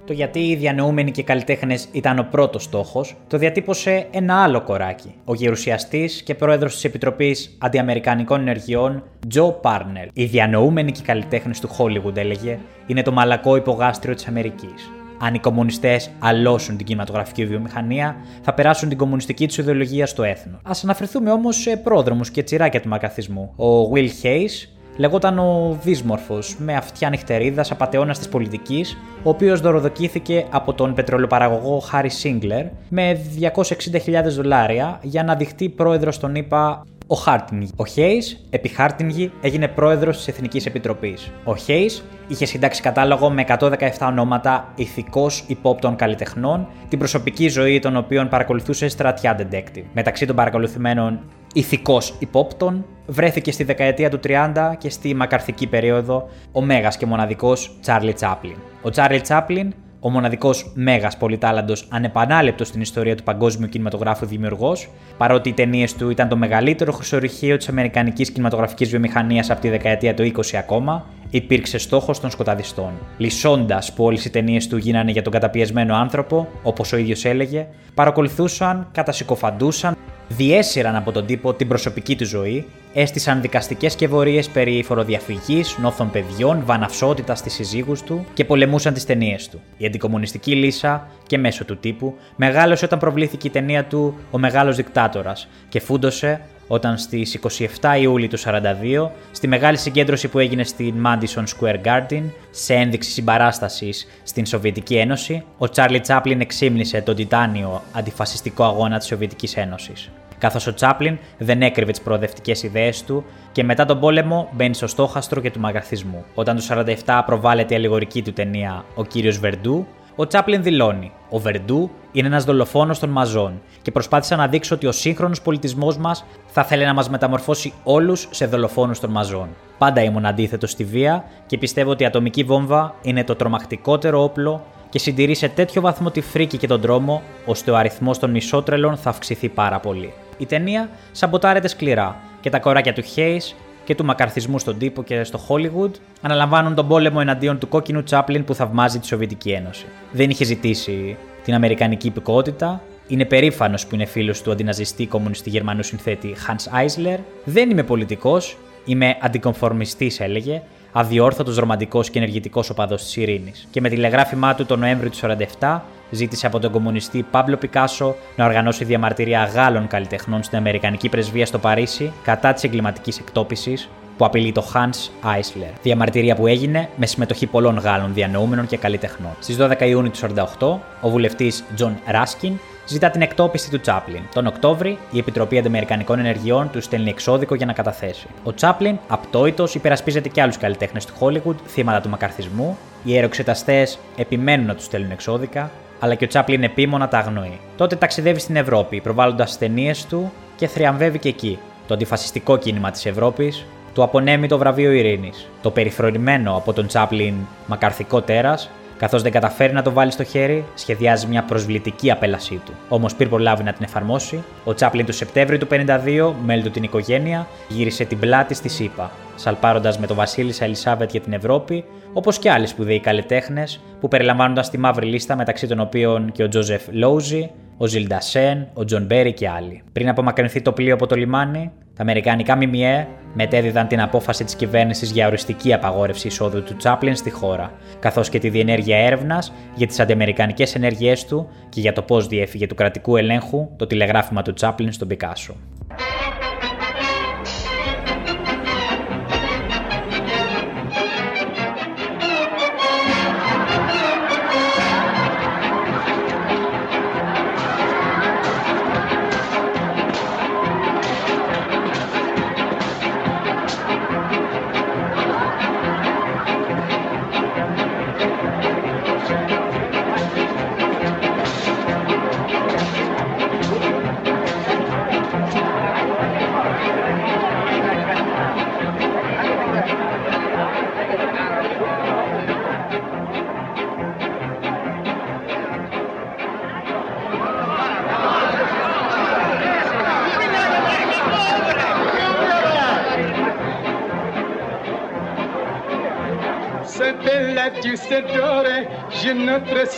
Το γιατί οι διανοούμενοι και καλλιτέχνες ήταν ο πρώτος στόχος, το διατύπωσε ένα άλλο κοράκι. Ο γερουσιαστής και πρόεδρος της Επιτροπής Αντιαμερικανικών Ενεργειών, Τζο Πάρνελ. Οι διανοούμενοι και καλλιτέχνες του Hollywood, έλεγε, είναι το μαλακό υπογάστριο της Αμερικής. Αν οι κομμουνιστές αλώσουν την κινηματογραφική βιομηχανία, θα περάσουν την κομμουνιστική τους ιδεολογία στο έθνος. Α αναφερθούμε όμως σε πρόδρομους και τσιράκια του μακαθισμού. Ο Will Hayes λεγόταν ο Δύσμορφο, με αυτιά νυχτερίδας απαταιώνας της πολιτικής, ο οποίος δωροδοκήθηκε από τον πετρελαιοπαραγωγό Χάρι Σίνκλερ με 260.000 δολάρια για να εκλεχτεί πρόεδρος των ΗΠΑ ο Χάρτινγκ. Ο Χέις, επί Χάρτινγκ, έγινε πρόεδρος της Εθνικής Επιτροπής. Ο Χέις είχε συντάξει κατάλογο με 117 ονόματα ηθικώς υπόπτων καλλιτεχνών, την προσωπική ζωή των οποίων παρακολουθούσε στρατιά ντετέκτιβ. Μεταξύ των παρακολουθημένων ηθικώς υπόπτων, βρέθηκε στη δεκαετία του 30 και στη μακαρθική περίοδο ο μέγας και μοναδικός Τσάρλι Τσάπλιν. Ο Τσάρλι Τσάπλιν, ο μοναδικός μέγας πολυτάλαντο ανεπανάληπτος στην ιστορία του παγκόσμιου κινηματογράφου δημιουργός, παρότι οι ταινίες του ήταν το μεγαλύτερο χρυσορυχείο της Αμερικανικής κινηματογραφικής βιομηχανίας από τη δεκαετία του 20 ακόμα, υπήρξε στόχος των σκοταδιστών. Λυσώντας που όλες οι ταινίες του γίνανε για τον καταπιεσμένο άνθρωπο, όπως ο ίδιος έλεγε, παρακολουθούσαν, κατασυκοφαντούσαν, διέσυραν από τον τύπο την προσωπική του ζωή, έστησαν δικαστικές σκευωρίε περί φοροδιαφυγής, νόθων παιδιών, βαναυσότητας στις συζύγους του και πολεμούσαν τις ταινίες του. Η αντικομουνιστική λύσα και μέσω του τύπου μεγάλωσε όταν προβλήθηκε η ταινία του Ο Μεγάλος Δικτάτορας και φούντωσε όταν στις 27 Ιούλη του 42, στη μεγάλη συγκέντρωση που έγινε στην Madison Square Garden, σε ένδειξη συμπαράστασης στην Σοβιετική Ένωση, ο Τσάρλι Τσάπλιν εξήμνησε τον τιτάνιο αντιφασιστικό αγώνα της Σοβιετικής Ένωσης. Καθώς ο Τσάπλιν δεν έκρυβε τις προοδευτικές ιδέες του και μετά τον πόλεμο μπαίνει στο στόχαστρο και του μαγαθισμού. Όταν το 47 προβάλλεται η αλληγορική του ταινία «Ο κύριος Βερντού», ο Τσάπλιν δηλώνει: Ο Βερντού είναι ένας δολοφόνος των μαζών και προσπάθησα να δείξω ότι ο σύγχρονος πολιτισμός μας θα θέλει να μας μεταμορφώσει όλους σε δολοφόνους των μαζών. Πάντα ήμουν αντίθετος στη βία και πιστεύω ότι η ατομική βόμβα είναι το τρομακτικότερο όπλο και συντηρεί σε τέτοιο βαθμό τη φρίκη και τον τρόμο, ώστε ο αριθμός των μισότρελων θα αυξηθεί πάρα πολύ. Η ταινία σαμποτάρεται σκληρά και τα κοράκια του Hayes και του μακαρθισμού στον τύπο και στο Hollywood αναλαμβάνουν τον πόλεμο εναντίον του κόκκινου Τσάπλιν που θαυμάζει τη Σοβιετική Ένωση. Δεν είχε ζητήσει την Αμερικανική υπηκότητα, είναι περήφανος που είναι φίλος του αντιναζιστή κομμουνιστή Γερμανού συνθέτη Hans Eisler. Δεν είμαι πολιτικός, είμαι αντικομφορμιστής, έλεγε, αδιόρθωτος ρομαντικός και ενεργητικός οπαδός της ειρήνης. Και με τηλεγράφημά του τον Νοέμβριο του 1947 ζήτησε από τον κομμουνιστή Πάμπλο Πικάσο να οργανώσει διαμαρτυρία Γάλλων καλλιτεχνών στην Αμερικανική πρεσβεία στο Παρίσι κατά της εγκληματικής εκτόπισης που απειλεί τον Hans Eisler. Διαμαρτυρία που έγινε με συμμετοχή πολλών Γάλλων διανοούμενων και καλλιτεχνών. Στις 12 Ιούνιου του 1948, ο βουλευτής Τζον Ράνκιν ζητά την εκτόπιση του Τσάπλιν. Τον Οκτώβρη, η Επιτροπή Αντιμερικανικών Ενεργειών του στέλνει εξώδικο για να καταθέσει. Ο Τσάπλιν, απτόητος, υπερασπίζεται και άλλους καλλιτέχνες του Hollywood, θύματα του μακαρθισμού. Οι αεροξεταστέ επιμένουν να τους στέλνουν εξώδικα, αλλά και ο Τσάπλιν επίμονα τα αγνοεί. Τότε ταξιδεύει στην Ευρώπη, προβάλλοντας ταινίες του και θριαμβεύει και εκεί. Το αντιφασιστικό κίνημα της Ευρώπης του απονέμει το βραβείο Ειρήνης. Το περιφρονημένο από τον Τσάπλιν μακαρθικό τέρας Καθώς δεν καταφέρει να το βάλει στο χέρι, σχεδιάζει μια προσβλητική απέλασή του. Όμως πριν προλάβει να την εφαρμόσει, ο Τσάπλιν τον Σεπτέμβρη του 52, με όλη του την οικογένεια, γύρισε την πλάτη στις ΗΠΑ, σαλπάροντας με τον Βασίλισσα Ελισάβετ για την Ευρώπη, όπως και άλλοι σπουδαίοι καλλιτέχνες που περιλαμβάνονταν στη μαύρη λίστα μεταξύ των οποίων και ο Τζόζεφ Λόουζι, ο Ζιλ Ντασέν, ο Τζον Μπέρι και άλλοι. Πριν απομακρυνθεί το πλοίο από το λιμάνι, τα Αμερικανικά ΜΜΕ μετέδιδαν την απόφαση της κυβέρνησης για οριστική απαγόρευση εισόδου του Τσάπλιν στη χώρα, καθώς και τη διενέργεια έρευνας για τις αντιαμερικανικές ενέργειές του και για το πώς διέφυγε του κρατικού ελέγχου το τηλεγράφημα του Τσάπλιν στον Πικάσο.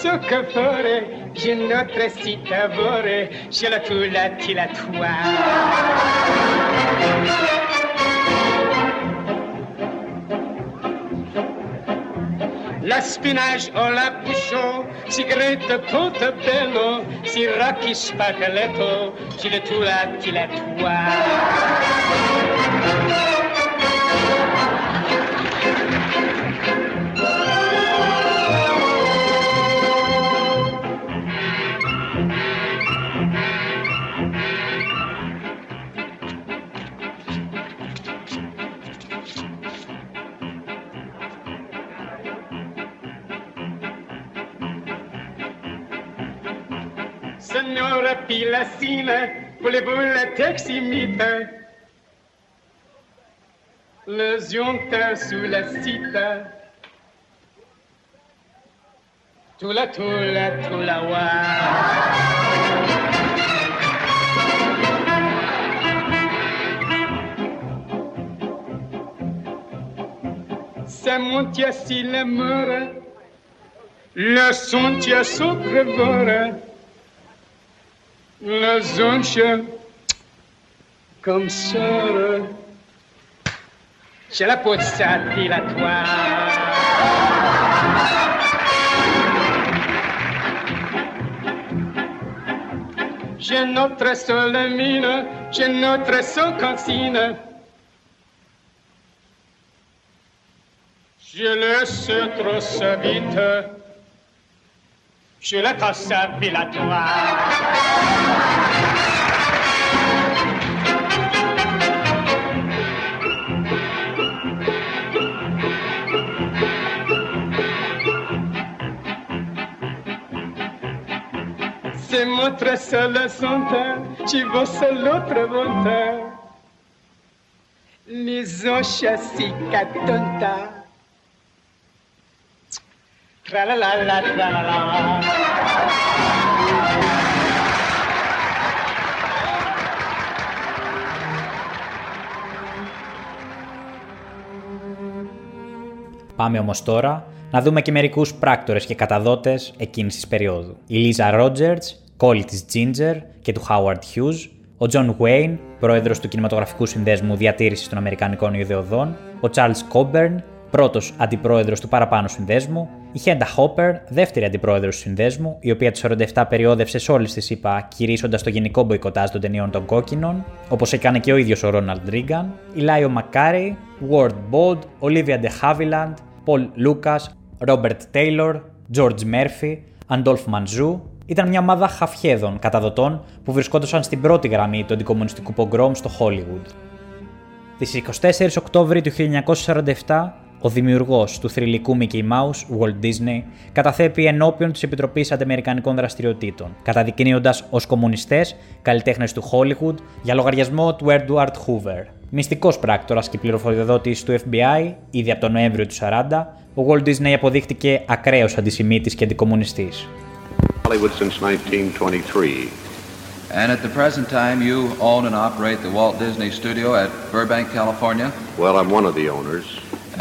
ce que ferait je notre si t'avore je la tu la ti la toi La spinage o la bouchon si grette pote bello si raki spaccaletto ci le tu la ti la toi bulbul teximite, le ziontin sous la cita, tout la tout la tout la wa. Ça monte si la mort, le son tient sous crevore comme sœur, j'ai la peau de sa dilatoire. J'ai notre seule mine, j'ai notre seule consigne. Je laisse trop vite, je la casse à Se mă să sunt și vă să l preguntă. Les os así ca tonta. Tra la la la la la. Πάμε όμως τώρα να δούμε και μερικούς πράκτορες και καταδότες εκείνη τη περίοδου. Η Λίζα Ρότζερτς, κόλλη της Ginger και του Howard Hughes, ο John Wayne, πρόεδρος του Κινηματογραφικού Συνδέσμου Διατήρησης των Αμερικανικών Ιδεοδών, ο Charles Coburn, πρώτος αντιπρόεδρος του παραπάνω συνδέσμου, η Χέντα Χόπερ, δεύτερη αντιπρόεδρος του συνδέσμου, η οποία το 47 περιόδευσε σε όλες τις ΗΠΑ, κηρύσσοντας το γενικό μποϊκοτάζ των ταινιών των κόκκινων, όπως έκανε και ο ίδιος ο Ρόναλντ Ρίγκαν, η Λάιο Μακάρι, Ward Bode, Olivia de Havilland, Paul Lucas, Robert Taylor, George Murphy, Αντόλφ Μανζού, ήταν μια ομάδα χαφιέδων καταδοτών που βρισκόντουσαν στην πρώτη γραμμή του αντικομμουνιστικού πογκρόμ στο Hollywood. Στις 24 Οκτώβρη του 1947, ο δημιουργός του θρηλυκού Mickey Mouse, Walt Disney, καταθέτει ενώπιον της Επιτροπής Ανταμερικανικών Δραστηριοτήτων, καταδεικνύοντας ως κομμουνιστές καλλιτέχνες του Hollywood για λογαριασμό του Edward Hoover. Μυστικό πράκτορα και πληροφοριοδότη του FBI, ήδη από τον Νοέμβριο του 40, ο Walt Disney αποδείχτηκε ακραίος αντισημίτης και αντικομουνιστής. Hollywood since 1923. And at the present time, you own and operate the Walt Disney Studio at Burbank, California? Well, I'm one of the owners.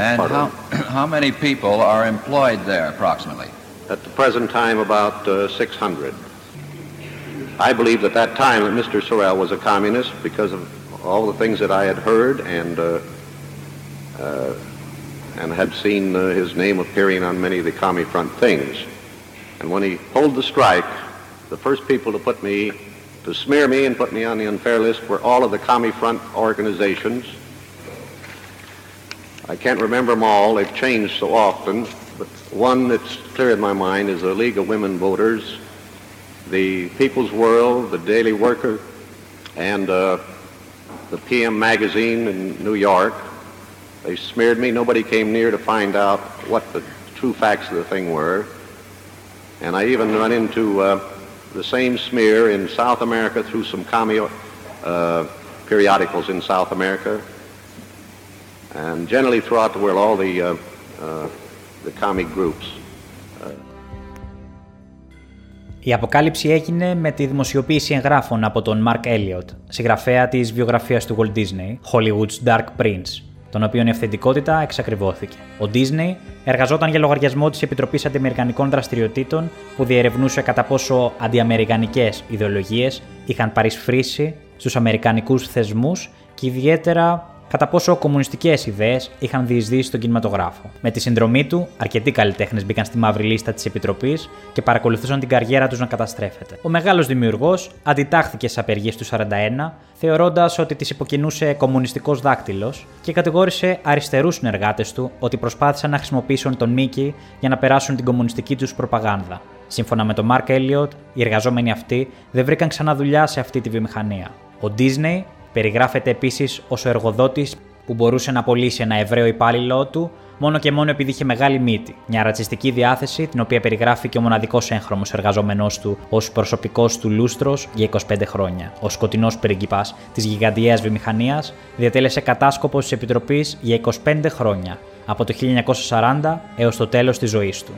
And Part how, of how many people are employed there approximately? At the present time, about uh, 600. I believe at that time that Mr. Sorrell was a communist because of all the things that I had heard and uh, uh, and had seen uh, his name appearing on many of the Commie Front things. And when he pulled the strike, the first people to put me, to smear me and put me on the unfair list were all of the Commie Front organizations. I can't remember them all, they've changed so often, but one that's clear in my mind is the League of Women Voters, the People's World, the Daily Worker, and uh, the PM Magazine in New York. They smeared me. Nobody came near to find out what the true facts of the thing were. And I even run into uh, the same smear in South America through some commie uh, periodicals in South America. And generally throughout the world, all the, uh, uh, the commie groups. Η αποκάλυψη έγινε με τη δημοσιοποίηση εγγράφων από τον Mark Elliot, συγγραφέα της βιογραφίας του Walt Disney, Hollywood's Dark Prince, τον οποίον η αυθεντικότητα εξακριβώθηκε. Ο Disney εργαζόταν για λογαριασμό της Επιτροπής Αντιαμερικανικών Δραστηριοτήτων που διερευνούσε κατά πόσο αντιαμερικανικές ιδεολογίες είχαν παρισφρήσει στους Αμερικανικούς θεσμούς και ιδιαίτερα κατά πόσο κομμουνιστικές ιδέες είχαν διεισδύσει στον κινηματογράφο. Με τη συνδρομή του, αρκετοί καλλιτέχνες μπήκαν στη μαύρη λίστα της Επιτροπής και παρακολουθούσαν την καριέρα τους να καταστρέφεται. Ο μεγάλος δημιουργός αντιτάχθηκε στι απεργίες του 41, θεωρώντας ότι τις υποκινούσε κομμουνιστικός δάκτυλος και κατηγόρησε αριστερούς συνεργάτες του ότι προσπάθησαν να χρησιμοποιήσουν τον Μίκη για να περάσουν την κομμουνιστική τους προπαγάνδα. Σύμφωνα με τον Μάρκ Έλιοτ, οι εργαζόμενοι αυτοί δεν βρήκαν ξανά δουλειά σε αυτή τη βιομηχανία. Ο Disney Περιγράφεται επίσης ως ο εργοδότης που μπορούσε να απολύσει ένα Εβραίο υπάλληλό του μόνο και μόνο επειδή είχε μεγάλη μύτη. Μια ρατσιστική διάθεση, την οποία περιγράφει και ο μοναδικός έγχρωμος εργαζόμενό του ως προσωπικός του λούστρος για 25 χρόνια. Ο σκοτεινός πριγκιπά της γιγαντιαίας βιομηχανίας διατέλεσε κατάσκοπος της Επιτροπής για 25 χρόνια, από το 1940 έως το τέλος της ζωής του.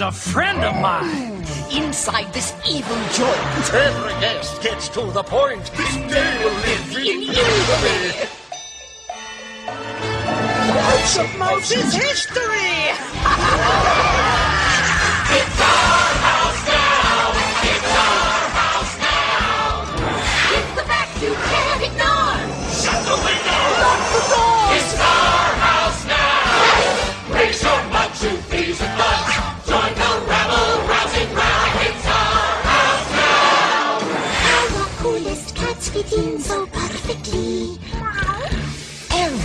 Everyone's a friend of mine. Inside this evil joint, every guest gets to the point. This day will live in infamy. House of Mouse is history. it's our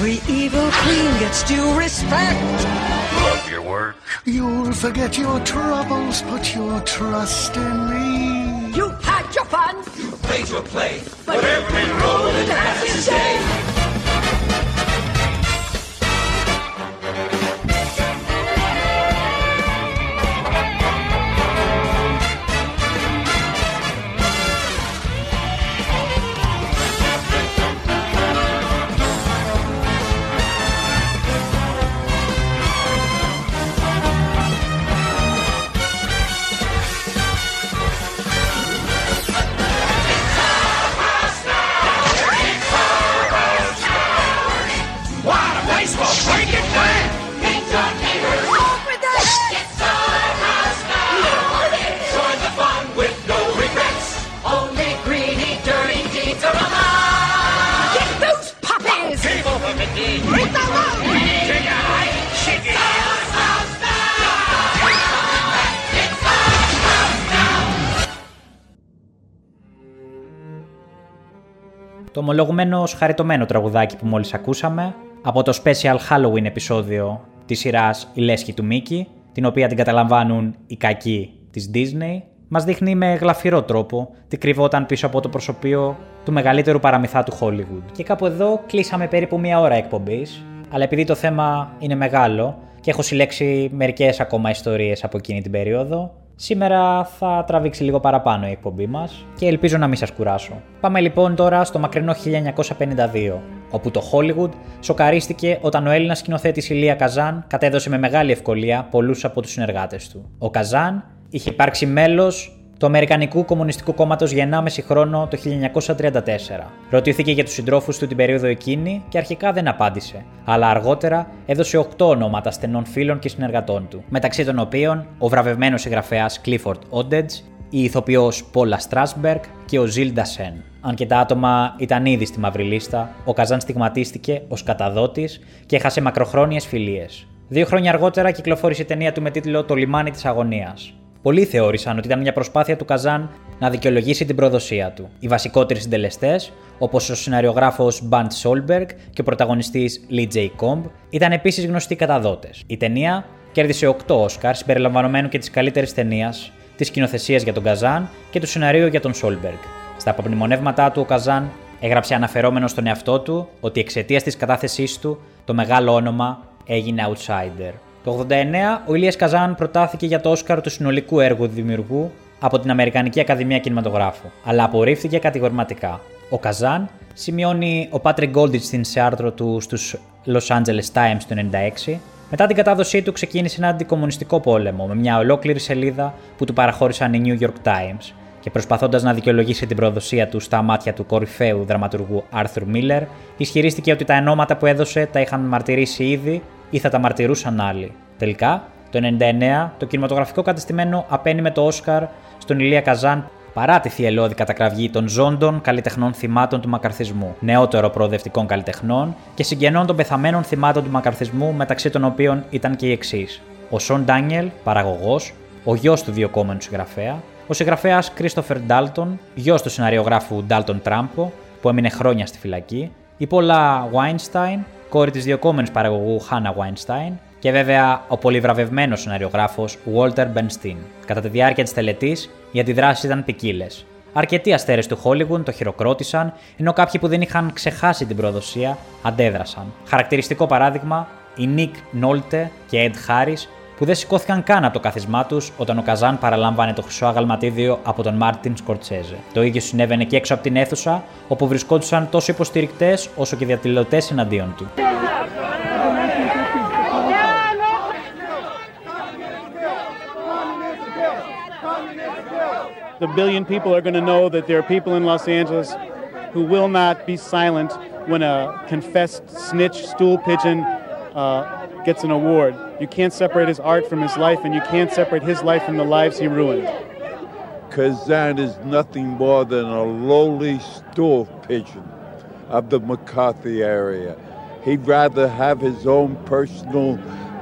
Every evil queen gets due respect. Love your work. You'll forget your troubles, put your trust in me. You had your fun. You played your play. But every role it has its day. Το ομολογουμένο χαριτωμένο τραγουδάκι που μόλις ακούσαμε από το special Halloween επεισόδιο της σειράς «Η Λέσχη του Μίκη», την οποία την καταλαμβάνουν οι κακοί της Disney, μας δείχνει με γλαφυρό τρόπο τι κρυβόταν πίσω από το προσωπείο του μεγαλύτερου παραμυθά του Hollywood. Και κάπου εδώ κλείσαμε περίπου μία ώρα εκπομπής, αλλά επειδή το θέμα είναι μεγάλο και έχω συλλέξει μερικές ακόμα ιστορίες από εκείνη την περίοδο, Σήμερα θα τραβήξει λίγο παραπάνω η εκπομπή μας και ελπίζω να μην σας κουράσω. Πάμε λοιπόν τώρα στο μακρινό 1952, όπου το Hollywood σοκαρίστηκε όταν ο Έλληνας σκηνοθέτης Ηλία Καζάν κατέδωσε με μεγάλη ευκολία πολλούς από τους συνεργάτες του. Ο Καζάν είχε υπάρξει μέλος του Αμερικανικού Κομμουνιστικού Κόμματος για 1,5 χρόνο το 1934. Ρωτήθηκε για τους συντρόφους του την περίοδο εκείνη και αρχικά δεν απάντησε, αλλά αργότερα έδωσε 8 ονόματα στενών φίλων και συνεργατών του, μεταξύ των οποίων ο βραβευμένος συγγραφέας Clifford Odedge, η ηθοποιός Πόλα Στράσμπεργκ και ο Ζιλ Ντασέν. Αν και τα άτομα ήταν ήδη στη μαύρη λίστα, ο Καζάν στιγματίστηκε ως καταδότης και έχασε μακροχρόνιες φιλίες. Δύο χρόνια αργότερα κυκλοφόρησε η ταινία του με τίτλο Το λιμάνι της αγωνίας. Πολλοί θεώρησαν ότι ήταν μια προσπάθεια του Καζάν να δικαιολογήσει την προδοσία του. Οι βασικότεροι συντελεστές, όπως ο σεναριογράφος Μπαντ Σόλμπεργκ και ο πρωταγωνιστής Λι Τζέι Κόμπ, ήταν επίσης γνωστοί καταδότες. Η ταινία κέρδισε 8 Όσκαρ συμπεριλαμβανομένου και της καλύτερης ταινίας, της σκηνοθεσίας για τον Καζάν και του σεναρίου για τον Σόλμπεργκ. Στα απομνημονεύματά του, ο Καζάν έγραψε αναφερόμενος στον εαυτό του ότι εξαιτίας της κατάθεσής του το μεγάλο όνομα έγινε outsider. Το 89 ο Ηλίας Καζάν προτάθηκε για το Όσκαρ του συνολικού έργου δημιουργού από την Αμερικανική Ακαδημία Κινηματογράφου, αλλά απορρίφθηκε κατηγορηματικά. Ο Καζάν σημειώνει ο Patrick Goldich σε άρθρο του στους Los Angeles Times το 96 μετά την κατάδοσή του ξεκίνησε ένα αντικομουνιστικό πόλεμο με μια ολόκληρη σελίδα που του παραχώρησαν οι New York Times και προσπαθώντας να δικαιολογήσει την προδοσία του στα μάτια του κορυφαίου δραματουργού Arthur Miller, ισχυρίστηκε ότι τα ενώματα που έδωσε τα είχαν μαρτυρήσει ήδη ή θα τα μαρτυρούσαν άλλοι. Τελικά, το 1999, το κινηματογραφικό κατεστημένο απένει με το Όσκαρ στον Ηλία Καζάν παρά τη θυελώδη κατακραυγή των ζώντων καλλιτεχνών θυμάτων του μακαρθισμού, νεότερο προοδευτικών καλλιτεχνών και συγγενών των πεθαμένων θυμάτων του μακαρθισμού, μεταξύ των οποίων ήταν και οι εξής. Ο Σον Ντάνιελ, παραγωγός, ο γιος του διοκόμενου συγγραφέα, ο συγγραφέας Κρίστοφερ Ντάλτον, γιος του σεναριογράφου Ντάλτον Τράμπο, που έμεινε χρόνια στη φυλακή, η Πόλα Βάινστάιν, κόρη της διοκόμενη παραγωγού Χάνα Βάινστάιν, και βέβαια ο πολυβραβευμένο σεναριογράφος Walter Bernstein. Κατά τη διάρκεια της τελετής, οι αντιδράσεις ήταν ποικίλες. Αρκετοί αστέρες του Hollywood το χειροκρότησαν, ενώ κάποιοι που δεν είχαν ξεχάσει την προδοσία αντέδρασαν. Χαρακτηριστικό παράδειγμα, οι Nick Nolte και Ed Harris που δεν σηκώθηκαν καν από το κάθισμά τους όταν ο Καζάν παραλάμβανε το χρυσό αγαλματίδιο από τον Μάρτιν Σκορτσέζε. Το ίδιο συνέβαινε και έξω από την αίθουσα, όπου βρισκόντουσαν τόσο υποστηρικτές όσο και διαδηλωτές εναντίον του. The billion people are going to know that there are people in Los Angeles who will not be silent when a confessed snitch, stool pigeon, uh, gets an award. You can't separate his art from his life, and you can't separate his life from the lives he ruined. Kazan is nothing more than a lowly stool pigeon of the McCarthy area. He'd rather have his own personal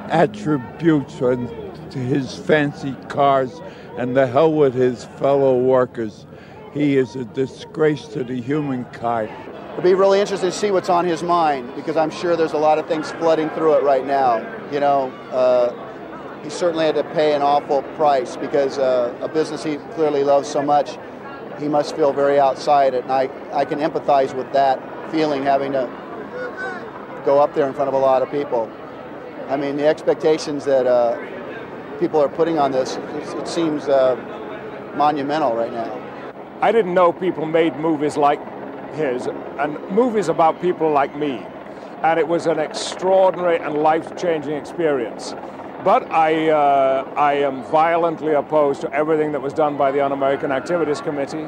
attributes and his fancy cars and the hell with his fellow workers. He is a disgrace to the humankind. It'll be really interesting to see what's on his mind because I'm sure there's a lot of things flooding through it right now. You know, uh, he certainly had to pay an awful price because uh, a business he clearly loves so much, he must feel very outside it. And I, I can empathize with that feeling having to go up there in front of a lot of people. I mean, the expectations that uh, people are putting on this, it seems uh, monumental right now. I didn't know people made movies like his, and movies about people like me. And it was an extraordinary and life changing experience. But I, uh, I am violently opposed to everything that was done by the Un American Activities Committee,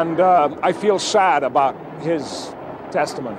and uh, I feel sad about his testimony.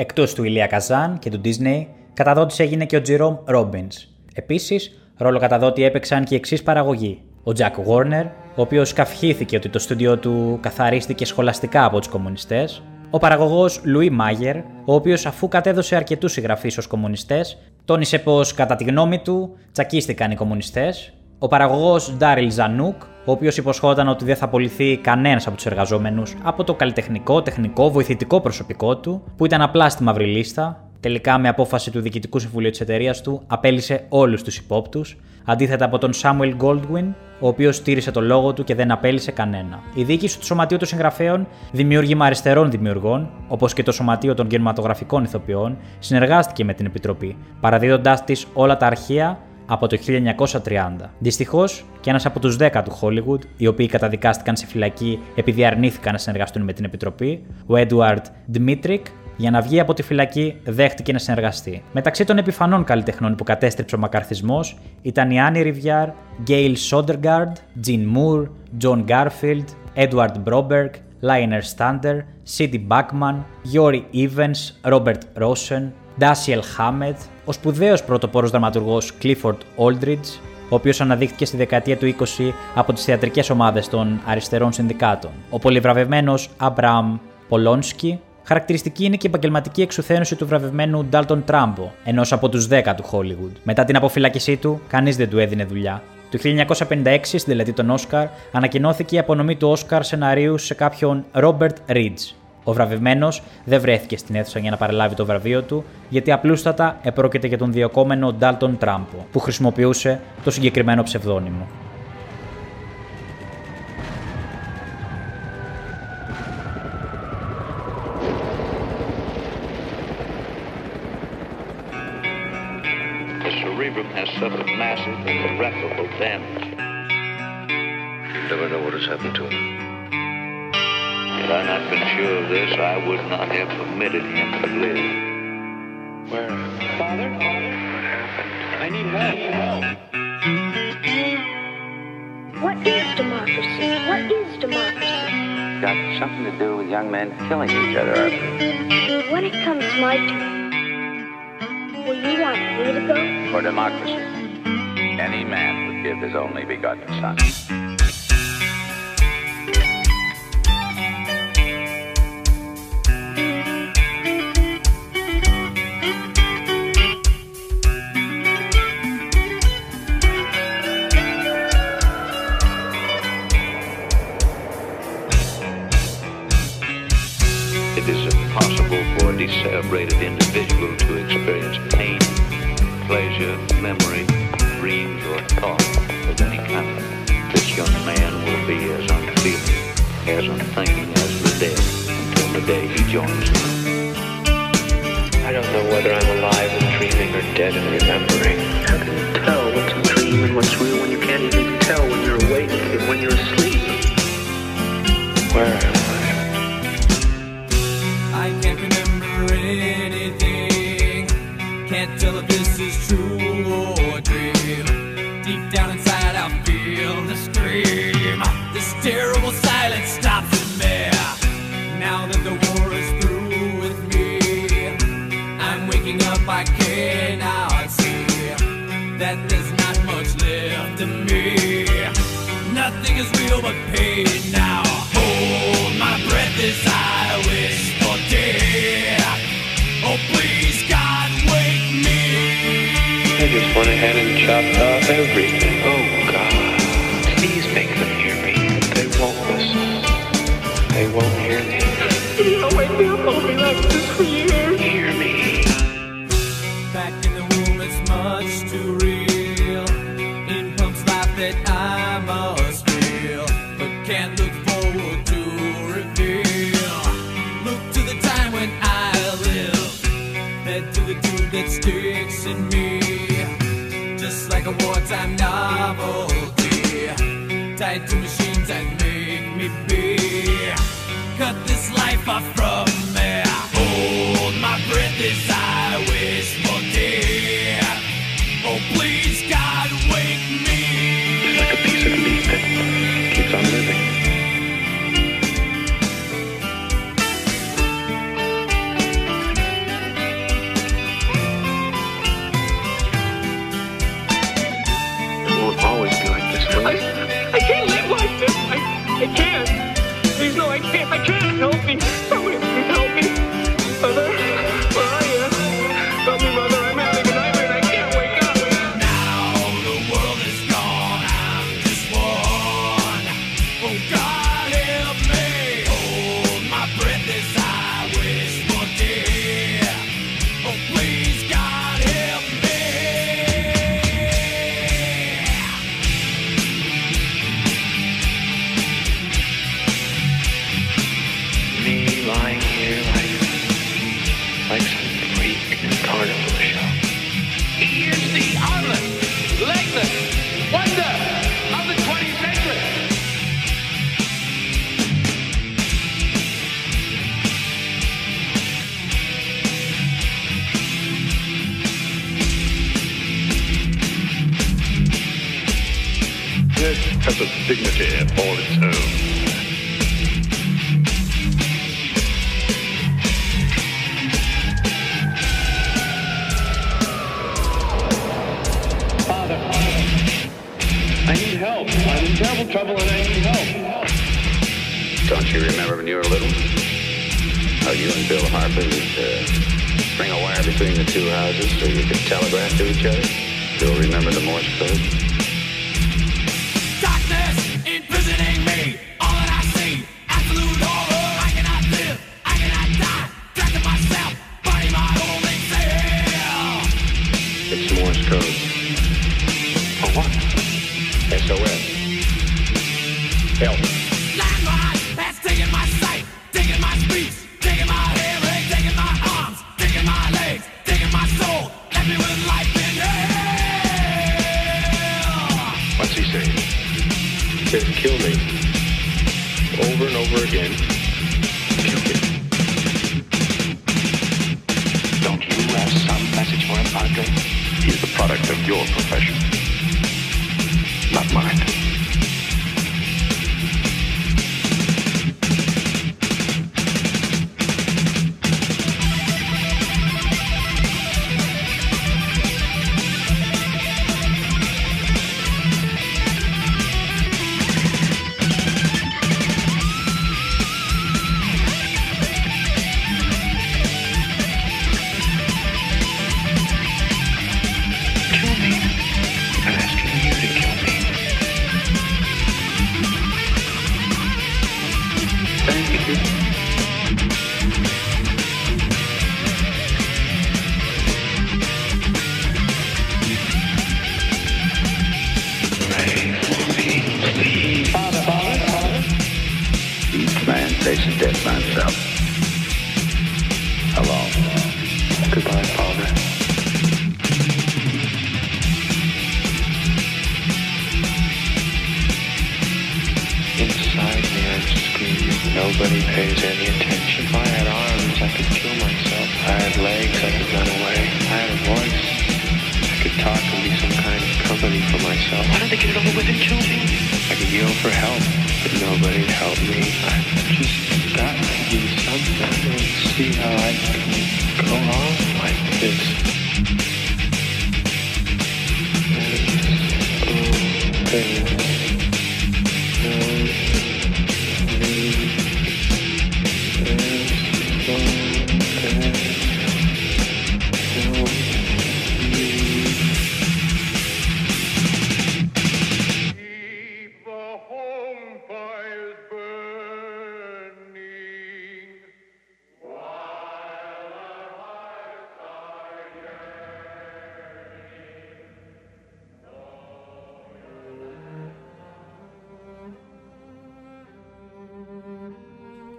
Εκτός του Ηλία Καζάν και του Disney, καταδότης έγινε και ο Τζιρόμ Robbins. Επίσης, ρόλο καταδότη έπαιξαν και οι εξή παραγωγοί. Ο Jack Warner, ο οποίος καυχήθηκε ότι το στούντιο του καθαρίστηκε σχολαστικά από τους κομμουνιστές. Ο παραγωγός Λουί Μάγερ, ο οποίος αφού κατέδωσε αρκετούς συγγραφείς ως κομμουνιστές, τόνισε πως κατά τη γνώμη του τσακίστηκαν οι κομμουνιστές. Ο παραγωγός Ντάριλ Ζανούκ, ο οποίος υποσχόταν ότι δεν θα απολυθεί κανένας από τους εργαζόμενους από το καλλιτεχνικό, τεχνικό, βοηθητικό προσωπικό του, που ήταν απλά στη μαύρη λίστα. Τελικά, με απόφαση του Διοικητικού Συμβουλίου της εταιρείας του, απέλησε όλους τους υπόπτους, αντίθετα από τον Samuel Goldwyn, ο οποίος στήρισε το λόγο του και δεν απέλησε κανένα. Η διοίκηση του Σωματείου των Συγγραφέων, δημιούργημα αριστερών δημιουργών, όπως και το Σωματείο των Κινηματογραφικών Ηθοποιών, συνεργάστηκε με την Επιτροπή, παραδίδοντάς της όλα τα αρχεία από το 1930. Δυστυχώς, και ένας από τους 10 του Hollywood, οι οποίοι καταδικάστηκαν σε φυλακή επειδή αρνήθηκαν να συνεργαστούν με την Επιτροπή, ο Edward Dmitrik, για να βγει από τη φυλακή, δέχτηκε να συνεργαστεί. Μεταξύ των επιφανών καλλιτεχνών που κατέστρεψε ο μακαρθισμός ήταν η Άννη Ριβιάρ, Γκέιλ Σόντεργκαρντ, Τζιν Μουρ, Τζον Γκάρφιλντ, Έντουαρντ Μπρόμπεργκ, Λάιονελ Στάντερ, Σίντνεϊ Μπάκμαν, Γιόρις Ίβενς, Ρόμπερτ Ρόσεν, Ντάσιελ Χάμετ, ο σπουδαίος πρωτοπόρος δραματουργός Clifford Odets, ο οποίος αναδείχθηκε στη δεκαετία του 20 από τις θεατρικές ομάδες των αριστερών συνδικάτων, ο πολυβραβευμένος Αμπραμ Πολόνσκι, Χαρακτηριστική είναι και η επαγγελματική εξουθένωση του βραβευμένου Ντάλτον Τράμπο, ενός από τους 10 του Hollywood. Μετά την αποφυλάκησή του, κανείς δεν του έδινε δουλειά. Το 1956, στην τελετή των Όσκαρ, ανακοινώθηκε η απονομή του Όσκαρ σεναρίου σε κάποιον Ρόμπερτ Ρίτζ. Ο βραβευμένος δεν βρέθηκε στην αίθουσα για να παραλάβει το βραβείο του, γιατί απλούστατα επρόκειται για τον διοκόμενο Ντάλτον Τράμπο, που χρησιμοποιούσε το συγκεκριμένο ψευδόνυμο. Never know what has happened to him. Had I not been sure of this, I would not have permitted him to live. Where? Father? What happened? I need help. What is democracy? What is democracy? Got something to do with young men killing each other. When it comes my turn, will you want me to go? For democracy, any man would give his only begotten son.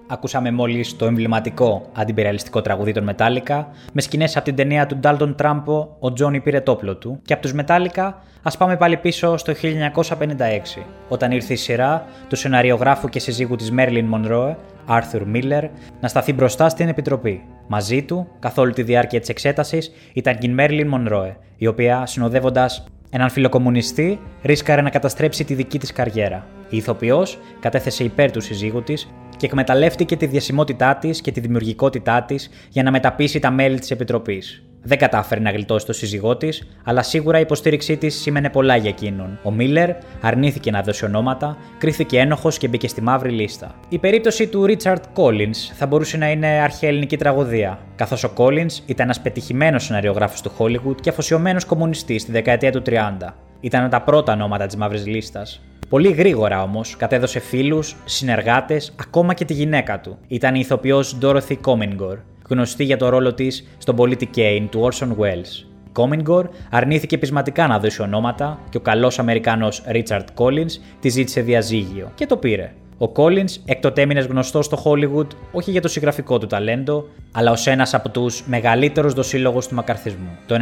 Ακούσαμε μόλις το εμβληματικό αντιπεριαλιστικό τραγουδί των Metallica, με σκηνές από την ταινία του Ντάλτον Τράμπο Ο Τζόνι πήρε το όπλο του. Και από τους Metallica, ας πάμε πάλι πίσω στο 1956, όταν ήρθε η σειρά του σεναριογράφου και συζύγου της Μέρλιν Μονρόε, Arthur Miller, να σταθεί μπροστά στην επιτροπή. Μαζί του, καθ' όλη τη διάρκεια της εξέτασης, ήταν και η Μέρλιν Μονρόε, η οποία συνοδεύοντας έναν φιλοκομμουνιστή ρίσκαρε να καταστρέψει τη δική της καριέρα. Η ηθοποιός κατέθεσε υπέρ του συζύγου της και εκμεταλλεύτηκε τη διασημότητά της και τη δημιουργικότητά της για να μεταπίσει τα μέλη της Επιτροπής. Δεν κατάφερε να γλιτώσει το σύζυγό της, αλλά σίγουρα η υποστήριξή της σήμαινε πολλά για εκείνον. Ο Μίλλερ αρνήθηκε να δώσει ονόματα, κρίθηκε ένοχος και μπήκε στη μαύρη λίστα. Η περίπτωση του Ρίτσαρτ Κόλλιν θα μπορούσε να είναι αρχαία ελληνική τραγωδία, καθώς ο Κόλλιν ήταν ένας πετυχημένος σεναριογράφος του Hollywood και αφοσιωμένος κομμουνιστής στη δεκαετία του 30. Ήταν τα πρώτα ονόματα της μαύρης λίστας. Πολύ γρήγορα όμως κατέδωσε φίλους, συνεργάτες, ακόμα και τη γυναίκα του. Ήταν η ηθοποιός Dorothy Comingore, γνωστή για το ρόλο της στον πολίτη Kane του Orson Welles. Η Comingore αρνήθηκε πεισματικά να δώσει ονόματα και ο καλός Αμερικανός Richard Collins τη ζήτησε διαζύγιο και το πήρε. Ο Collins εκ τότε έμεινε γνωστός στο Hollywood όχι για το συγγραφικό του ταλέντο, αλλά ως ένας από τους μεγαλύτερους δοσύλλογους του μακαρθισμού. Το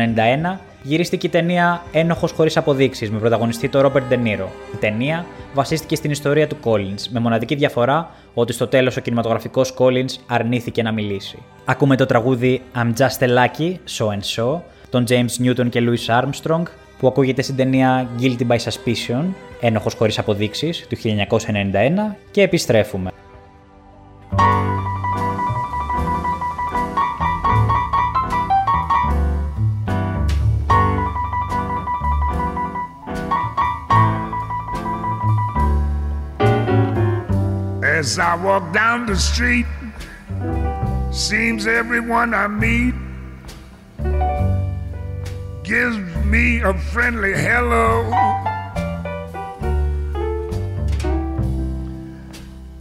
1991 γυρίστηκε η ταινία Ένοχος χωρίς αποδείξεις με πρωταγωνιστή τον Robert De Niro. Η ταινία βασίστηκε στην ιστορία του Collins, με μοναδική διαφορά ότι στο τέλος ο κινηματογραφικός Collins αρνήθηκε να μιλήσει. Ακούμε το τραγούδι I'm Just a Lucky, So and So, των James Newton και Louis Armstrong, που ακούγεται στην ταινία Guilty by Suspicion, ένοχος χωρίς αποδείξεις, του 1991 και επιστρέφουμε. As I walk down the street, seems everyone I meet gives me a friendly hello.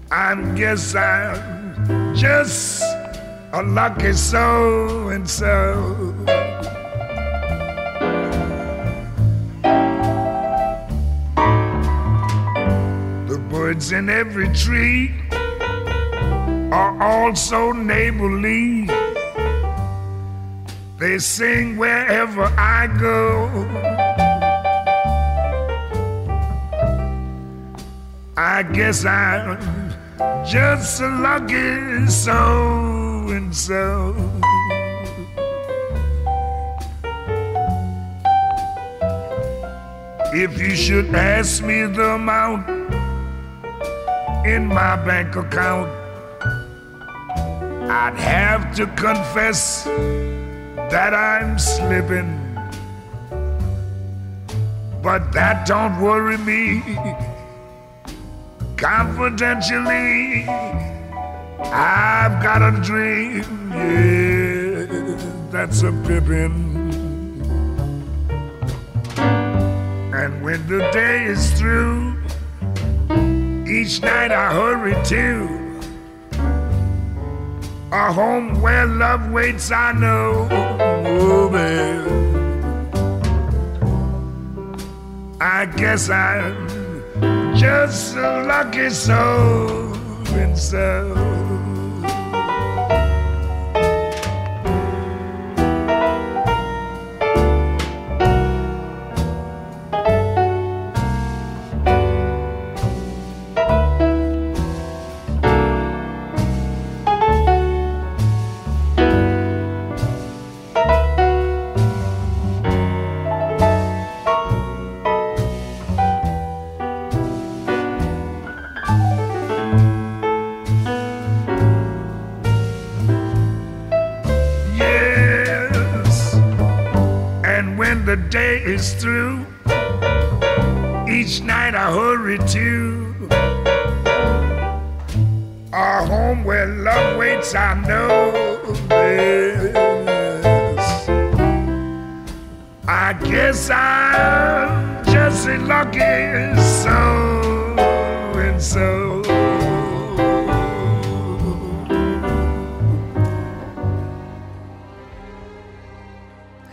I guess I'm just a lucky so and so. Birds in every tree are also neighborly. They sing wherever I go. I guess I'm just a lucky so and so. If you should ask me the amount in my bank account, I'd have to confess that I'm slipping. But that don't worry me. Confidentially, I've got a dream. Yeah, that's a pippin'. And when the day is through, each night I hurry to a home where love waits, I know. Oh, babe. I guess I'm just a lucky soul and so.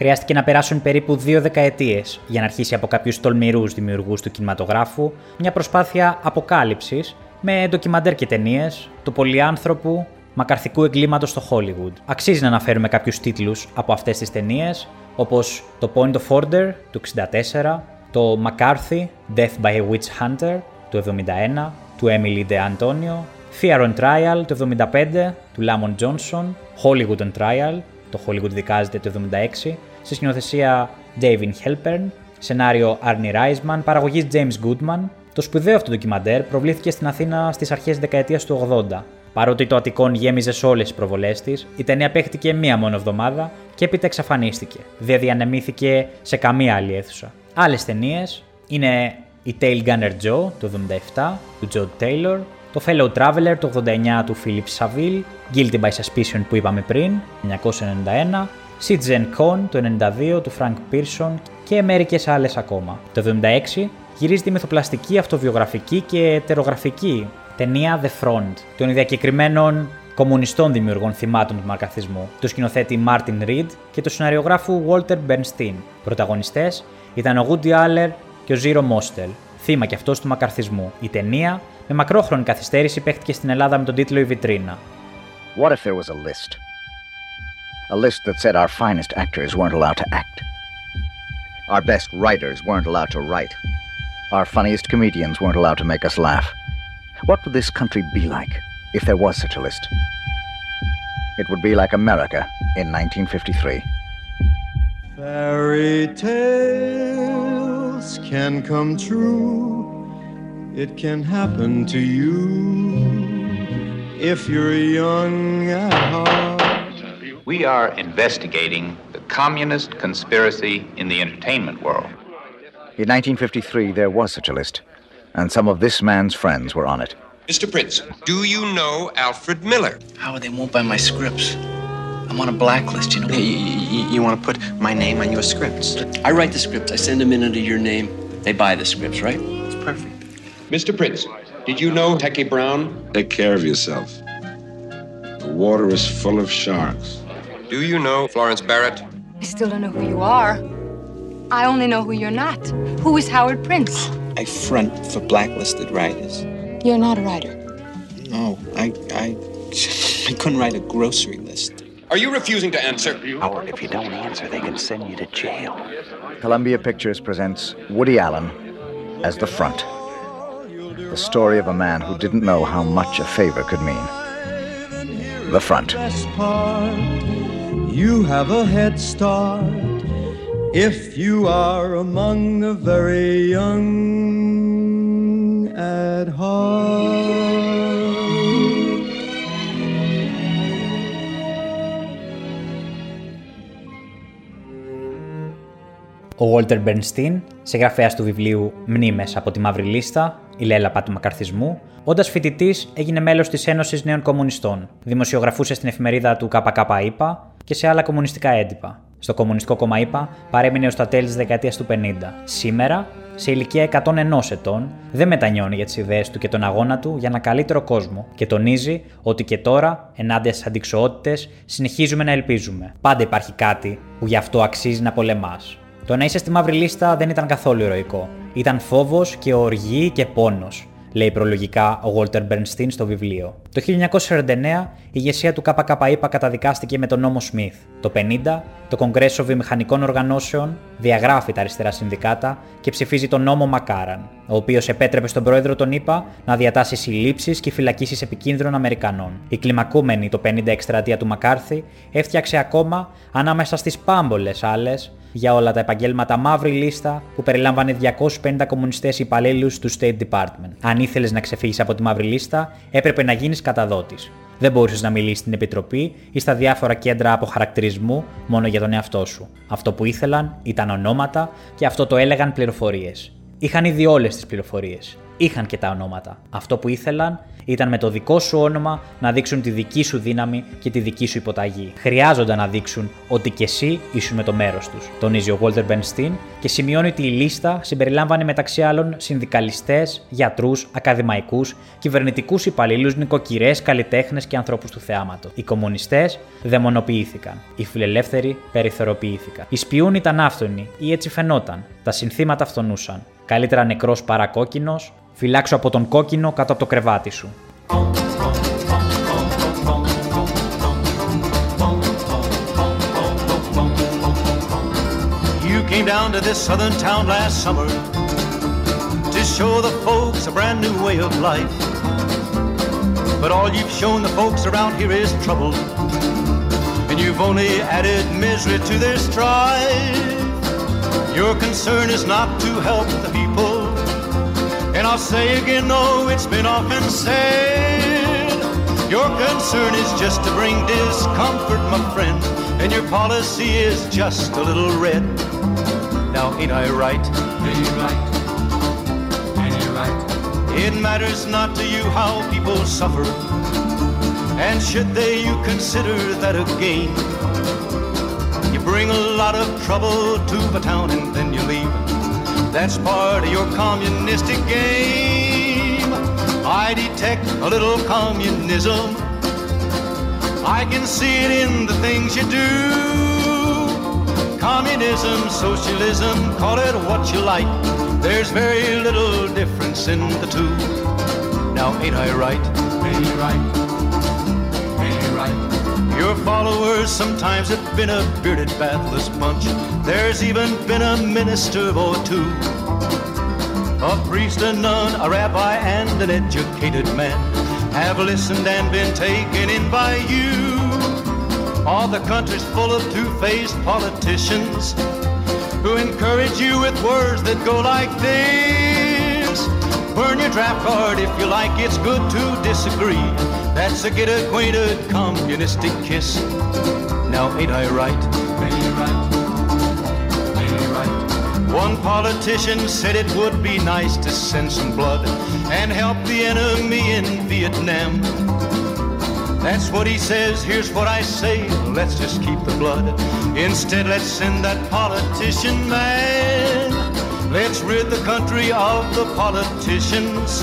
Χρειάστηκε να περάσουν περίπου δύο δεκαετίες για να αρχίσει από κάποιους τολμηρούς δημιουργούς του κινηματογράφου μια προσπάθεια αποκάλυψης με ντοκιμαντέρ και ταινίες του πολυάνθρωπου μακαρθικού εγκλήματος στο Hollywood. Αξίζει να αναφέρουμε κάποιους τίτλους από αυτές τις ταινίες, όπως το Point of Order του 64, το McCarthy Death by a Witch Hunter του 71, του Emily De Antonio, Fear on Trial του 75, του Lamont Johnson, Hollywood on Trial, το Hollywood δικάζεται το 76, σε σκηνοθεσία David Helpern, σενάριο Arnie Reisman, παραγωγής James Goodman. Το σπουδαίο αυτό ντοκιμαντέρ προβλήθηκε στην Αθήνα στις αρχές της δεκαετίας του 80. Παρότι το Αττικόν γέμιζε σε όλες τις προβολές της, η ταινία παίχτηκε μία μόνο εβδομάδα και έπειτα εξαφανίστηκε. Δεν διανεμήθηκε σε καμία άλλη αίθουσα. Άλλες ταινίες είναι η Tail Gunner Joe το 77 του Joe Taylor, το Fellow Traveler το 89 του Philip Saville, Guilty by Suspicion που είπαμε πριν, 1991, Citizen Con το 92 του Frank Pearson και μερικές άλλες ακόμα. Το 76 γυρίζεται η μυθοπλαστική, αυτοβιογραφική και ετερογραφική ταινία The Front των διακεκριμένων κομμουνιστών δημιουργών θυμάτων του μαρκαθισμού, του σκηνοθέτη Martin Reed και του σεναριογράφου Walter Bernstein. Πρωταγωνιστές ήταν ο Woody Allen και ο Zero Mostel, θύμα και αυτός του μακαρθισμού. Η ταινία με μακρόχρονη καθυστέρηση παίχτηκε στην Ελλάδα με τον τίτλο Η Βιτρίνα. What if there was a list? A list that said our finest actors weren't allowed to act. Our best writers weren't allowed to write. Our funniest comedians weren't allowed to make us laugh. What would this country be like if there was such a list? It would be like America in 1953. Fairy tales can come true. It can happen to you if you're young at heart. We are investigating the communist conspiracy in the entertainment world. In 1953, there was such a list, and some of this man's friends were on it. Mr. Prince, do you know Alfred Miller? Howard, they won't buy my scripts. I'm on a blacklist, you know. You, you, you want to put my name on your scripts? I write the scripts. I send them in under your name. They buy the scripts, right? It's perfect. Mr. Prince, did you know Hecky Brown? Take care of yourself. The water is full of sharks. Do you know Florence Barrett? I still don't know who you are. I only know who you're not. Who is Howard Prince? I front for blacklisted writers. You're not a writer. No, I, I, I couldn't write a grocery list. Are you refusing to answer? Howard, if you don't answer, they can send you to jail. Columbia Pictures presents Woody Allen as the front. The story of a man who didn't know how much a favor could mean. The front. Best part, you have a head start if you are among the very young at heart. Ο Walter Bernstein, συγγραφέας του βιβλίου Μνήμες από τη Μαύρη Λίστα, η λέλαπα του μακαρθισμού, όντας φοιτητής έγινε μέλος της Ένωσης Νέων Κομμουνιστών. Δημοσιογραφούσε στην εφημερίδα του ΚΚΙΠΑ και σε άλλα κομμουνιστικά έντυπα. Στο Κομμουνιστικό Κόμμα ΙΠΑ παρέμεινε ως τα τέλη της δεκαετίας του 50. Σήμερα, σε ηλικία 101 ετών, δεν μετανιώνει για τις ιδέες του και τον αγώνα του για ένα καλύτερο κόσμο και τονίζει ότι και τώρα, ενάντια στις αντικσοότητες, συνεχίζουμε να ελπίζουμε. Πάντα υπάρχει κάτι που γι' αυτό αξίζει να πολεμάς. Το να είσαι στη μαύρη λίστα δεν ήταν καθόλου ηρωικό. Ήταν φόβος και οργή και πόνος, λέει προλογικά ο Walter Bernstein στο βιβλίο. Το 1949 η ηγεσία του ΚΚΙΠΑ καταδικάστηκε με τον νόμο Smith. Το 50 το Κογκρέσο Βιομηχανικών Οργανώσεων διαγράφει τα αριστερά συνδικάτα και ψηφίζει τον νόμο Μακάραν, ο οποίος επέτρεπε στον πρόεδρο των ΗΠΑ να διατάσει συλλήψεις και φυλακίσεις επικίνδυνων Αμερικανών. Η κλιμακούμενη το 50 εκστρατεία του Μακάρθη έφτιαξε ακόμα ανάμεσα στις πάμπολες άλλες για όλα τα επαγγέλματα μαύρη λίστα που περιλάμβανε 250 κομμουνιστές υπαλλήλους του State Department. Αν ήθελες να ξεφύγεις από τη μαύρη λίστα, έπρεπε να γίνεις καταδότης. Δεν μπορούσες να μιλήσεις στην επιτροπή ή στα διάφορα κέντρα αποχαρακτηρισμού μόνο για τον εαυτό σου. Αυτό που ήθελαν ήταν ονόματα και αυτό το έλεγαν πληροφορίες. Είχαν ήδη όλες τις πληροφορίες. Είχαν και τα ονόματα. Αυτό που ήθελαν ήταν με το δικό σου όνομα να δείξουν τη δική σου δύναμη και τη δική σου υποταγή. Χρειάζονταν να δείξουν ότι και εσύ ήσουν με το μέρος τους, τονίζει ο Walter Bernstein και σημειώνει ότι η λίστα συμπεριλάμβανε μεταξύ άλλων συνδικαλιστές, γιατρούς, ακαδημαϊκούς, κυβερνητικούς υπαλλήλους, νοικοκυρές, καλλιτέχνες και ανθρώπους του θεάματος. Οι κομμουνιστές δαιμονοποιήθηκαν. Οι φιλελεύθεροι περιθωριοποιήθηκαν. Οι σπιούν ήταν άφθονοι ή έτσι φαινόταν. Τα συνθήματα φθονούσαν. Καλύτερα νεκρός παρά κόκκινο, φυλάξω από τον κόκκινο κάτω από το κρεβάτι σου. You came down to this southern town last summer to show the folks a brand new way of life. But all you've shown the folks around here is trouble, and you've only added misery to their strife. Your concern is not to help the people, and I'll say again, though it's been often said, your concern is just to bring discomfort, my friend, and your policy is just a little red. Now, ain't I right? Ain't you right? Ain't you right? It matters not to you how people suffer, and should they, you consider that a gain. You bring a lot of trouble to the town and then you leave. That's part of your communistic game. I detect a little communism. I can see it in the things you do. Communism, socialism, call it what you like. There's very little difference in the two. Now ain't I right? Ain't right? Your followers sometimes have been a bearded, bathless bunch. There's even been a minister or two. A priest, a nun, a rabbi, and an educated man have listened and been taken in by you. All the country's full of two-faced politicians who encourage you with words that go like this. Burn your draft card if you like, it's good to disagree. That's a get acquainted communistic kiss. Now ain't I right? Ain't right? Ain't right? One politician said it would be nice to send some blood and help the enemy in Vietnam. That's what he says, here's what I say, let's just keep the blood. Instead, let's send that politician man. Let's rid the country of the politicians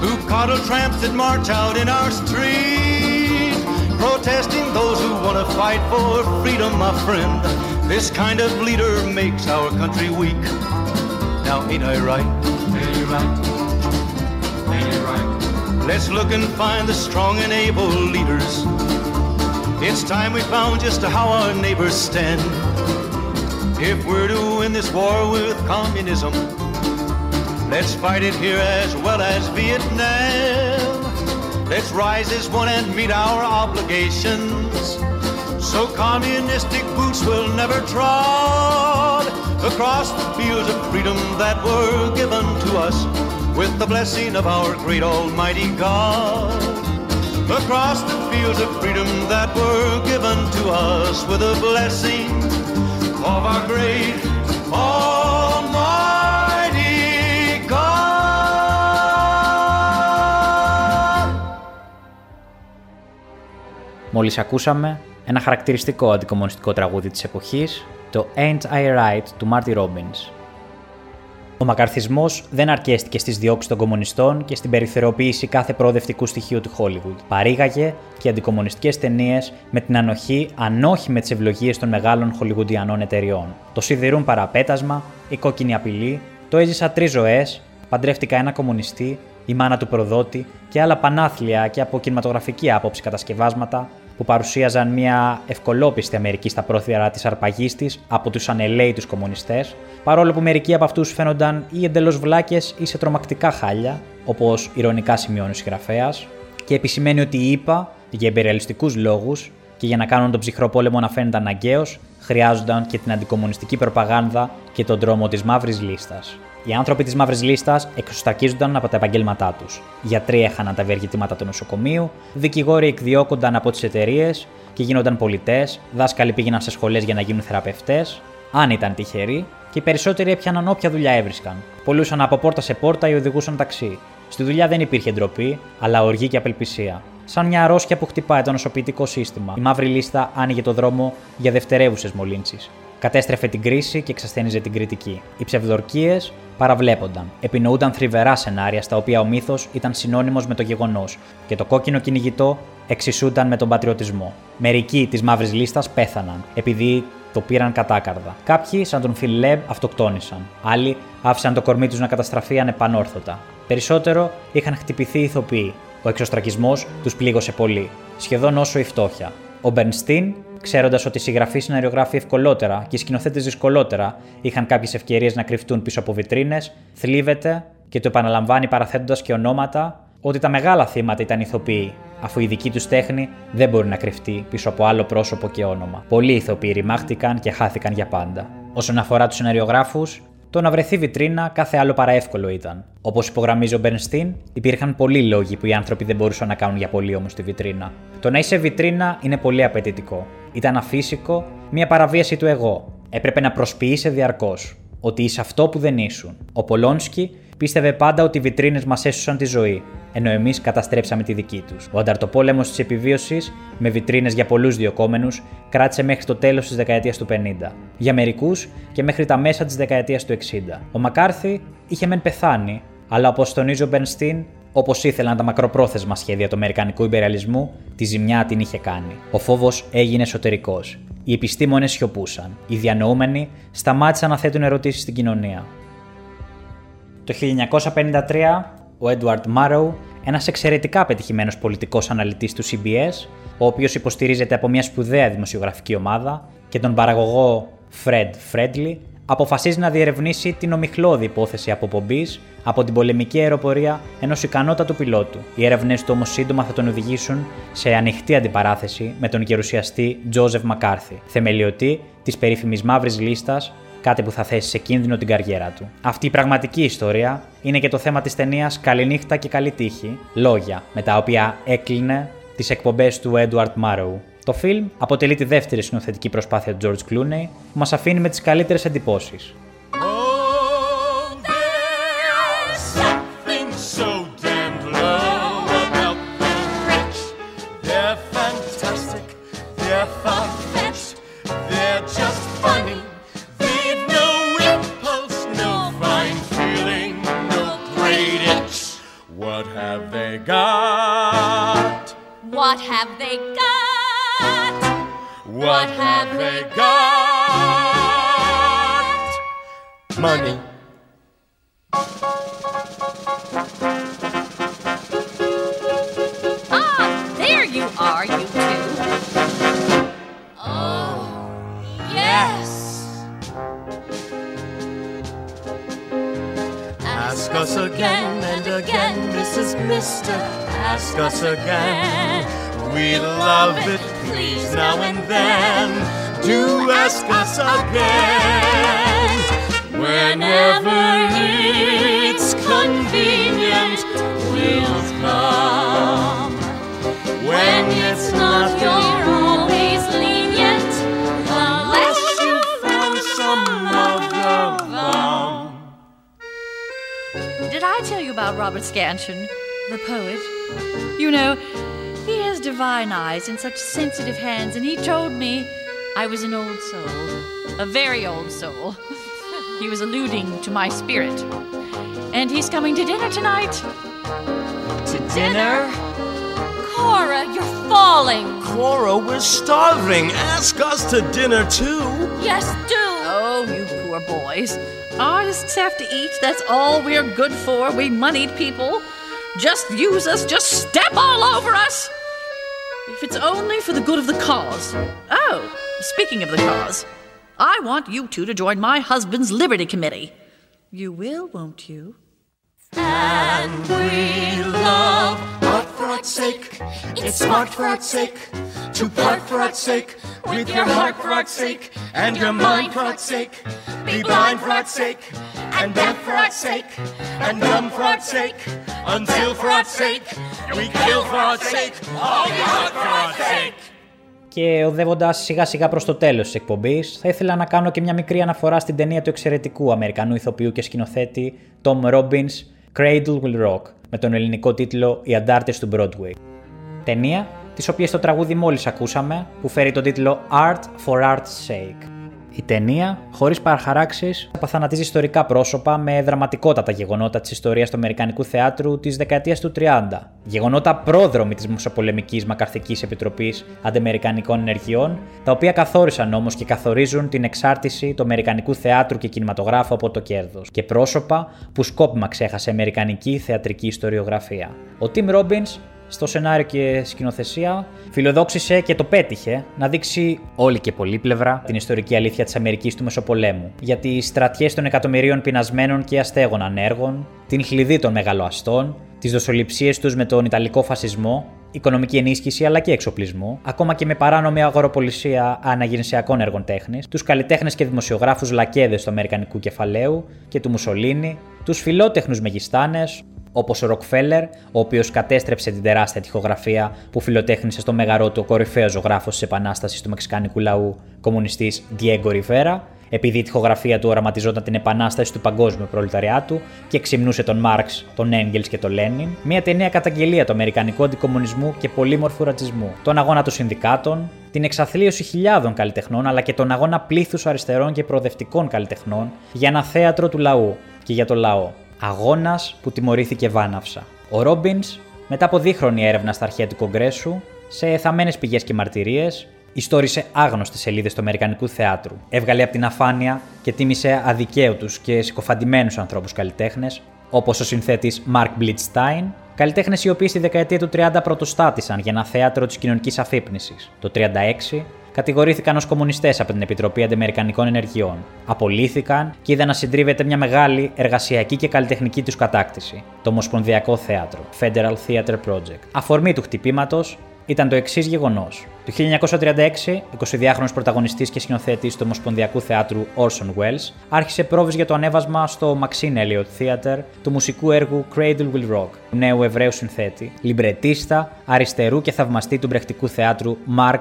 who coddle tramps that march out in our street, protesting those who want to fight for freedom, my friend. This kind of leader makes our country weak. Now, ain't I right? Ain't I right? Ain't I right? Let's look and find the strong and able leaders. It's time we found just how our neighbors stand. If we're to win this war with communism, let's fight it here as well as Vietnam. Let's rise as one and meet our obligations. So communistic boots will never trod across the fields of freedom that were given to us with the blessing of our great almighty God. Across the fields of freedom that were given to us with the blessing of our great Μόλις ακούσαμε ένα χαρακτηριστικό αντικομονιστικό τραγούδι της εποχής, το Ain't I Right του Marty Robbins. Ο μακαρθισμός δεν αρκέστηκε στις διώξεις των κομμουνιστών και στην περιθωριοποίηση κάθε προοδευτικού στοιχείου του Hollywood. Παρήγαγε και αντικομμουνιστικές ταινίες με την ανοχή, αν όχι με τις ευλογίες των μεγάλων χολιγουντιανών εταιριών. Το σιδηρούν παραπέτασμα, η κόκκινη απειλή, το έζησα τρεις ζωές, παντρεύτηκα ένα κομμουνιστή, η μάνα του προδότη και άλλα πανάθλια και από κινηματογραφική άποψη κατασκευάσματα που παρουσίαζαν μια ευκολόπιστη Αμερική στα πρόθυρα της αρπαγής της από τους ανελαίοι του κομμουνιστές, παρόλο που μερικοί από αυτούς φαίνονταν ή εντελώς βλάκες ή σε τρομακτικά χάλια, όπως ηρωνικά σημειώνει ο συγγραφέας, και επισημαίνει ότι οι ΗΠΑ, για υπερεαλιστικούς λόγους και για να κάνουν τον ψυχρό πόλεμο να φαίνεται αναγκαίος, χρειάζονταν και την αντικομμουνιστική προπαγάνδα και τον δρόμο της μαύρης λίστας. Οι άνθρωποι της μαύρης λίστας εξωστακίζονταν από τα επαγγέλματά τους. Γιατροί έχαναν τα ευεργετήματα του νοσοκομείου, δικηγόροι εκδιώκονταν από τις εταιρείες και γίνονταν πολιτές, δάσκαλοι πήγαιναν σε σχολές για να γίνουν θεραπευτές, αν ήταν τυχεροί, και οι περισσότεροι έπιαναν όποια δουλειά έβρισκαν. Πολλούσαν από πόρτα σε πόρτα ή οδηγούσαν ταξί. Στη δουλειά δεν υπήρχε ντροπή, αλλά οργή και απελπισία. Σαν μια αρρώστια που χτυπάει το νοσοποιητικό σύστημα, η μαύρη λίστα άνοιγε το δρόμο για δευτερεύουσες μολύνσεις. Κατέστρεφε την κρίση και εξασθένιζε την κριτική. Οι ψευδορκίες παραβλέπονταν. Επινοούνταν θρυβερά σενάρια στα οποία ο μύθος ήταν συνώνυμος με το γεγονός και το κόκκινο κυνηγητό εξισούνταν με τον πατριωτισμό. Μερικοί της μαύρης λίστας πέθαναν επειδή το πήραν κατάκαρδα. Κάποιοι, σαν τον Φιλ Λεμπ, αυτοκτόνησαν. Άλλοι άφησαν το κορμί τους να καταστραφεί ανεπανόρθωτα. Περισσότερο είχαν χτυπηθεί οι ηθοποιοί. Ο εξωστρακισμός τους πλήγωσε πολύ. Σχεδόν όσο η φτώχεια. Ο Μπερνστίν, ξέροντας ότι οι συγγραφείς σεναριογράφοι ευκολότερα και οι σκηνοθέτες δυσκολότερα είχαν κάποιες ευκαιρίες να κρυφτούν πίσω από βιτρίνες, θλίβεται και το επαναλαμβάνει παραθέτοντας και ονόματα ότι τα μεγάλα θύματα ήταν ηθοποιοί, αφού η δική τους τέχνη δεν μπορεί να κρυφτεί πίσω από άλλο πρόσωπο και όνομα. Πολλοί ηθοποιοί ρημάχτηκαν και χάθηκαν για πάντα. Όσον αφορά τους σεναριογράφους, το να βρεθεί βιτρίνα κάθε άλλο παρά εύκολο ήταν. Όπως υπογραμμίζει ο Μπερνστίν, υπήρχαν πολλοί λόγοι που οι άνθρωποι δεν μπορούσαν να κάνουν για πολύ όμως τη βιτρίνα. Το να είσαι βιτρίνα είναι πολύ απαιτητικό. Ήταν αφύσικο, μια παραβίαση του εγώ. Έπρεπε να προσποιείσαι διαρκώς ότι είσαι αυτό που δεν ήσουν. Ο Πολόνσκι πίστευε πάντα ότι οι βιτρίνες μας έσωσαν τη ζωή, ενώ εμείς καταστρέψαμε τη δική τους. Ο ανταρτοπόλεμος της επιβίωσης, με βιτρίνες για πολλούς διοκόμενους, κράτησε μέχρι το τέλος της δεκαετίας του 50. Για μερικούς και μέχρι τα μέσα της δεκαετίας του 60. Ο Μακάρθι είχε μεν πεθάνει, αλλά όπως τονίζει ο Μπερνστίν, όπως ήθελαν τα μακροπρόθεσμα σχέδια του Αμερικανικού υπεραλισμού, τη ζημιά την είχε κάνει. Ο φόβος έγινε εσωτερικός. Οι επιστήμονες σιωπούσαν. Οι διανοούμενοι σταμάτησαν να θέτουν ερωτήσεις στην κοινωνία. Το 1953, ο Έντουαρτ Μάρροου ένας εξαιρετικά πετυχημένος πολιτικός αναλυτής του CBS, ο οποίος υποστηρίζεται από μια σπουδαία δημοσιογραφική ομάδα και τον παραγωγό Fred Fredley, αποφασίζει να διερευνήσει την ομιχλώδη υπόθεση αποπομπή από την πολεμική αεροπορία ενός ικανότατου πιλότου. Οι έρευνες του όμως σύντομα θα τον οδηγήσουν σε ανοιχτή αντιπαράθεση με τον γερουσιαστή Τζόζεφ Μακάρθι, θεμελιωτή της περίφημης μαύρης λίστας, κάτι που θα θέσει σε κίνδυνο την καριέρα του. Αυτή η πραγματική ιστορία είναι και το θέμα της ταινίας Καληνύχτα και Καλή Τύχη, λόγια, με τα οποία έκλεινε τις εκπομπές του Edward Murrow. Το φιλμ αποτελεί τη δεύτερη σκηνοθετική προσπάθεια του George Clooney που μας αφήνει με τις καλύτερες εντυπώσεις. Scansion, the poet? You know, he has divine eyes and such sensitive hands, and he told me I was an old soul, a very old soul. he was alluding to my spirit. And he's coming to dinner tonight. To dinner? Cora, you're falling. Cora, we're starving. Ask us to dinner too. Yes, do. Oh, you poor boys. Artists have to eat. That's all we're good for. We moneyed people. Just use us, just step all over us. If it's only for the good of the cause. Oh, speaking of the cause, I want you two to join my husband's Liberty Committee. You will, won't you? And we love art for art's sake. It's smart for art's sake. To part for art's sake. With your heart for art's sake. And your mind for art's sake. Be blind for art's sake. And deaf for art's sake. And dumb for art's sake. Until for art's sake. We kill for art's sake. All the art for art's sake. Και οδεύοντα σιγά σιγά προ το τέλο τη εκπομπή, θα ήθελα να κάνω και μια μικρή αναφορά στην ταινία του εξαιρετικού Αμερικανού ηθοποιού και σκηνοθέτη Tom Robbins, Cradle Will Rock, με τον ελληνικό τίτλο Οι Αντάρτε του Broadway. Ταινία, τη οποία το τραγούδι μόλις ακούσαμε, που φέρει τον τίτλο Art for Art's Sake. Η ταινία, χωρίς παραχαράξεις, απαθανατίζει ιστορικά πρόσωπα με δραματικότατα γεγονότα της ιστορίας του Αμερικανικού θεάτρου της δεκαετίας του 30. Γεγονότα πρόδρομη της Μεσοπολεμικής Μακαρθικής Επιτροπής Αντεμερικανικών Ενεργειών, τα οποία καθόρισαν όμως και καθορίζουν την εξάρτηση του Αμερικανικού θεάτρου και κινηματογράφου από το κέρδος. Και πρόσωπα που σκόπιμα ξέχασε Αμερικανική θεατρική ιστοριογραφία. Ο Tim Robbins στο σενάριο και σκηνοθεσία, φιλοδόξησε και το πέτυχε να δείξει όλη και πολύπλευρα την ιστορική αλήθεια της Αμερικής του Μεσοπολέμου. Για τι στρατιές των εκατομμυρίων πεινασμένων και αστέγων ανέργων, την χλειδί των μεγαλοαστών, τις δοσοληψίες τους με τον Ιταλικό φασισμό, οικονομική ενίσχυση αλλά και εξοπλισμό, ακόμα και με παράνομη αγοροπολισία αναγεννησιακών έργων τέχνης, τους καλλιτέχνες και δημοσιογράφους λακέδες του Αμερικανικού κεφαλαίου και του Μουσολίνη, τους φιλότεχνους μεγιστάνες, όπως ο Ροκφέλλερ, ο οποίος κατέστρεψε την τεράστια τυχογραφία που φιλοτέχνησε στο μέγαρό του ο κορυφαίος ζωγράφος της Επανάστασης του Μεξικανικού λαού, κομμουνιστής Diego Rivera, επειδή η τυχογραφία του οραματιζόταν την επανάσταση του παγκόσμιου προλεταριάτου και ξυμνούσε τον Μάρξ, τον Έγγελ και τον Λένιν, μια ταινία καταγγελία του Αμερικανικού αντικομουνισμού και πολύμορφου ρατσισμού, τον αγώνα των συνδικάτων, την εξαθλίωση χιλιάδων καλλιτεχνών αλλά και τον αγώνα πλήθους αριστερών και προοδευτικών καλλιτεχνών για ένα θέατρο του λαού και για το λαό. Αγώνας που τιμωρήθηκε βάναυσα. Ο Ρόμπινς, μετά από δίχρονη έρευνα στα αρχαία του Κογκρέσου, σε εθαμένε πηγές και μαρτυρίες, ιστόρισε άγνωστες σελίδες του Αμερικανικού θεάτρου. Έβγαλε από την αφάνεια και τίμησε αδικαίωτους και συκοφαντημένους ανθρώπους καλλιτέχνες, όπως ο συνθέτης Mark Blitzstein, Καλλιτέχνες οι οποίοι στη δεκαετία του 30 πρωτοστάτησαν για ένα θέατρο της κοινωνικής αφύπνισης. Το 36 κατηγορήθηκαν ως κομμουνιστές από την Επιτροπή Αντιμερικανικών Ενεργειών. Απολύθηκαν και είδαν να συντρίβεται μια μεγάλη εργασιακή και καλλιτεχνική τους κατάκτηση, το Ομοσπονδιακό Θέατρο, Federal Theatre Project. Αφορμή του χτυπήματος ήταν το εξής γεγονός. Το 1936, 22χρονο πρωταγωνιστής και σκηνοθέτης του Ομοσπονδιακού Θεάτρου Orson Welles άρχισε πρόβες για το ανέβασμα στο Maxine Elliot Theater του μουσικού έργου Cradle Will Rock, του νέου Εβραίου συνθέτη, λιμπρετίστα, αριστερού και θαυμαστή του μπρεχτικού θεάτρου Marx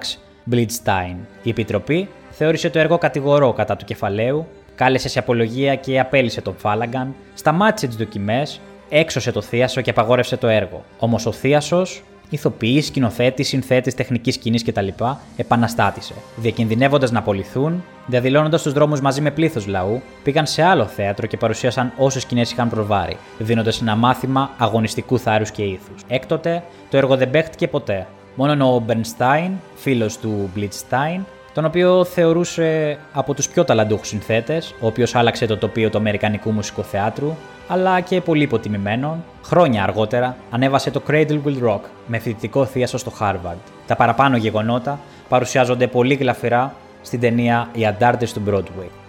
Blitzstein. Η Επιτροπή θεώρησε το έργο κατηγορό κατά του κεφαλαίου, κάλεσε σε απολογία και απέλησε τον Φάλαγκαν, σταμάτησε τις δοκιμές, έξωσε το θίασο και απαγόρευσε το έργο. Όμως ο θίασο ηθοποιοί, σκηνοθέτης, συνθέτης τεχνικής σκηνής κτλ. επαναστάτησε. Διακινδυνεύοντας να απολυθούν, διαδηλώνοντας τους δρόμους μαζί με πλήθος λαού, πήγαν σε άλλο θέατρο και παρουσίασαν όσες σκηνές είχαν προβάρει, δίνοντας ένα μάθημα αγωνιστικού θάρρους και ήθους. Έκτοτε, το έργο δεν παίχτηκε ποτέ. Μόνο ο Μπερνστάιν, φίλος του Μπλιτστάιν, τον οποίο θεωρούσε από τους πιο ταλαντούχους συνθέτες, ο οποίος άλλαξε το τοπίο του Αμερικανικού Μουσικού Θεάτρου, αλλά και πολύ υποτιμημένων, χρόνια αργότερα ανέβασε το Cradle Will Rock με φοιτητικό θίασο στο Harvard. Τα παραπάνω γεγονότα παρουσιάζονται πολύ γλαφυρά στην ταινία «Οι Αντάρτες του Broadway».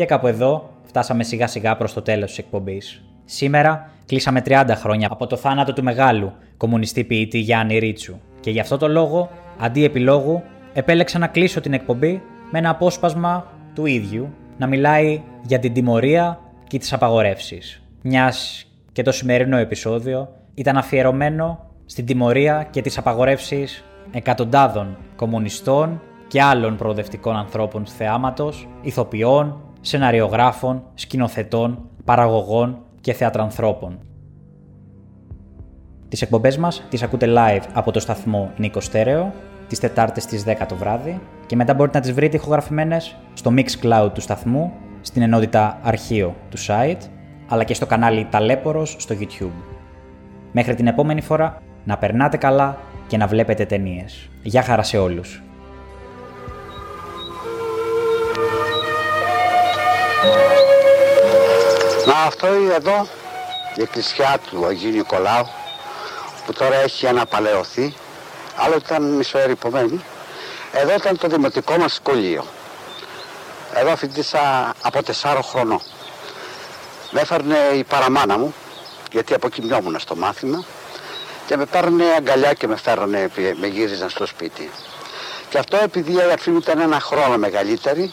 Και κάπου εδώ φτάσαμε σιγά σιγά προς το τέλος της εκπομπής. Σήμερα κλείσαμε 30 χρόνια από το θάνατο του μεγάλου κομμουνιστή ποιητή Γιάννη Ρίτσου και γι' αυτό το λόγο, αντί επιλόγου, επέλεξα να κλείσω την εκπομπή με ένα απόσπασμα του ίδιου να μιλάει για την τιμωρία και τις απαγορεύσεις. Μιας και το σημερινό επεισόδιο ήταν αφιερωμένο στην τιμωρία και τις απαγορεύσεις εκατοντάδων κομμουνιστών και άλλων προοδευτικών ανθρώπων του θεάματος, ηθοποιών, σεναριογράφων, σκηνοθετών, παραγωγών και θεατρανθρώπων. Τις εκπομπές μας τις ακούτε live από το σταθμό Νίκο Στέρεο, τις Τετάρτες στις 10 το βράδυ και μετά μπορείτε να τις βρείτε ηχογραφημένες στο Mixcloud του σταθμού, στην ενότητα αρχείο του site, αλλά και στο κανάλι Ταλέπορος στο YouTube. Μέχρι την επόμενη φορά, να περνάτε καλά και να βλέπετε ταινίες. Γεια χαρά σε όλους! Να αυτό εδώ η εκκλησιά του Αγίου Νικολάου που τώρα έχει αναπαλαιωθεί άλλο ήταν μισοερυπωμένη εδώ ήταν το δημοτικό μας σχολείο. Εδώ φοιτήσα από τεσσάρο χρονών με έφερνε η παραμάνα μου γιατί αποκοιμιόμουν στο μάθημα και με παίρνε αγκαλιά και με φέρνε, με γύριζαν στο σπίτι. Και αυτό επειδή η αδερφή μου ήταν ένα χρόνο μεγαλύτερη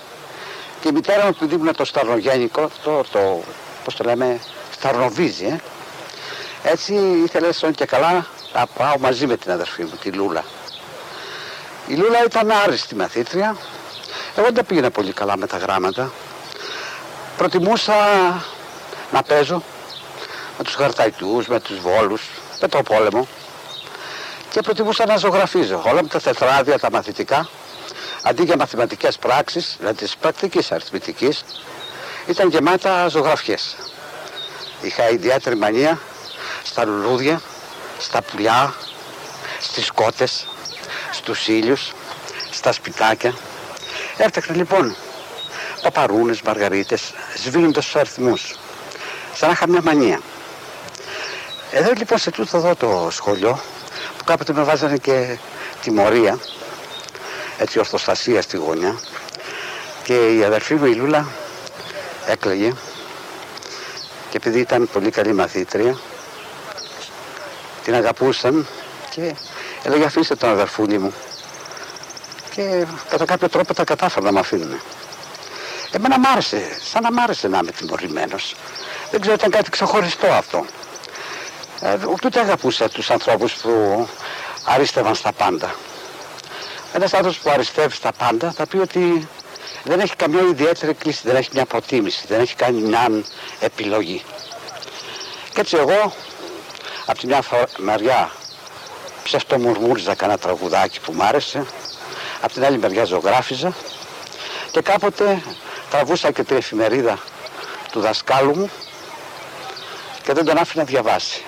Και η μητέρα μου, επειδή ήμουν το σταρνογέννικο, το, το, πώς το λέμε, σταρνοβίζι, ε. έτσι ήθελε στον και καλά να πάω μαζί με την αδερφή μου, τη Λούλα. Η Λούλα ήταν άριστη μαθήτρια. Εγώ δεν τα πήγαινα πολύ καλά με τα γράμματα. Προτιμούσα να παίζω με τους χαρταϊτούς, με τους βόλους, με το πόλεμο και προτιμούσα να ζωγραφίζω. Όλα με τα τετράδια, τα μαθητικά, αντί για μαθηματικές πράξεις, δηλαδή της πρακτικής αριθμητικής, ήταν γεμάτα ζωγραφιές. Είχα ιδιαίτερη μανία στα λουλούδια, στα πουλιά, στις κότες, στους ήλιους, στα σπιτάκια. Έφτιαχνα λοιπόν παπαρούνες, μαργαρίτες, σβήνοντας τους αριθμούς. Σαν να είχα μια μανία. Εδώ λοιπόν σε τούτο εδώ το σχολείο, που κάποτε με βάζανε και τιμωρία, έτσι ορθοστασία στη γωνιά, και η αδερφή μου η Λούλα έκλαιγε και επειδή ήταν πολύ καλή μαθήτρια, την αγαπούσαν και έλεγε αφήστε τον αδερφούλη μου. Και κατά κάποιο τρόπο τα κατάφερα να με αφήνουν. Εμένα μ' άρεσε, σαν να μ' άρεσε να είμαι τιμωρημένος. Δεν ξέρω, ήταν κάτι ξεχωριστό αυτό. Ε, ούτε αγαπούσα τους ανθρώπους που αρίστευαν στα πάντα. Ένας άνθρωπος που αριστεύει στα πάντα θα πει ότι δεν έχει καμιά ιδιαίτερη κλίση, δεν έχει μια προτίμηση, δεν έχει κάνει μια επιλογή. Και έτσι εγώ, από τη μια μεριά ψευτομουρμούριζα κανένα τραγουδάκι που μ' άρεσε, από την άλλη μεριά ζωγράφιζα και κάποτε τραβούσα και την εφημερίδα του δασκάλου μου και δεν τον άφηνα διαβάσει.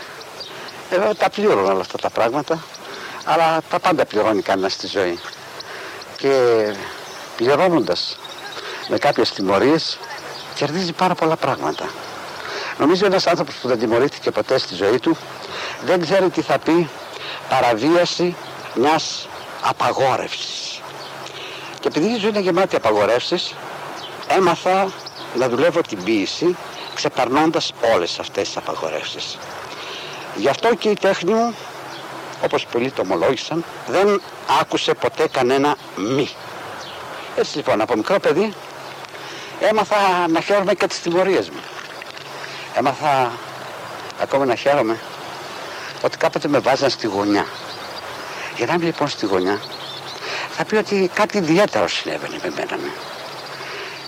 Βέβαια τα πλήρωνα όλα αυτά τα πράγματα, αλλά τα πάντα πληρώνει κανένας στη ζωή. Και πληρώνοντας με κάποιες τιμωρίες κερδίζει πάρα πολλά πράγματα. Νομίζω ένας άνθρωπος που δεν τιμωρήθηκε ποτέ στη ζωή του δεν ξέρει τι θα πει παραβίαση μιας απαγόρευσης. Και επειδή η ζωή είναι γεμάτη απαγορεύσεις, έμαθα να δουλεύω την ποίηση ξεπερνώντας όλες αυτές τις απαγορεύσεις. Γι' αυτό και η τέχνη μου, όπως πολλοί το ομολόγησαν, δεν άκουσε ποτέ κανένα μη. Έτσι λοιπόν, από μικρό παιδί έμαθα να χαίρομαι και τις τιμωρίες μου. Έμαθα ακόμα να χαίρομαι ότι κάποτε με βάζαν στη γωνιά. Για να είμαι λοιπόν στη γωνιά, θα πει ότι κάτι ιδιαίτερο συνέβαινε με μένα. ναι.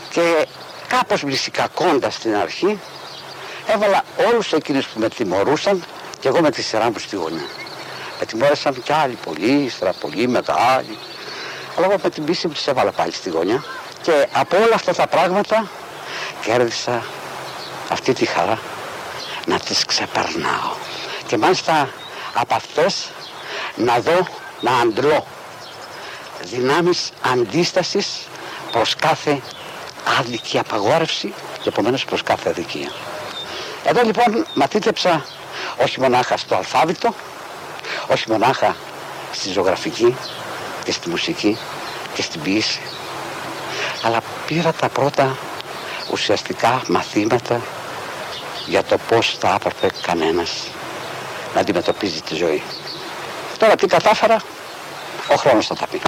Και κάπως μυσικακώντας στην αρχή, έβαλα όλους εκείνους που με τιμωρούσαν και εγώ με τη σειρά μου στη γωνιά. Με τιμώρησαν κι άλλοι πολλοί, ύστερα πολλοί, μετά άλλοι. Αλλά εγώ με την πίστη μου τις έβαλα πάλι στη γωνιά. Και από όλα αυτά τα πράγματα κέρδισα αυτή τη χαρά να τις ξεπερνάω. Και μάλιστα από αυτές να δω, να αντλώ δυνάμεις αντίστασης προς κάθε άδικη απαγόρευση και επομένως προς κάθε αδικία. Εδώ λοιπόν μαθήτεψα όχι μονάχα στο αλφάβητο, όχι μονάχα στη ζωγραφική και στη μουσική και στην ποίηση, αλλά πήρα τα πρώτα ουσιαστικά μαθήματα για το πώς θα έπρεπε κανένας να αντιμετωπίζει τη ζωή. Τώρα τι κατάφερα, ο χρόνος θα τα πει.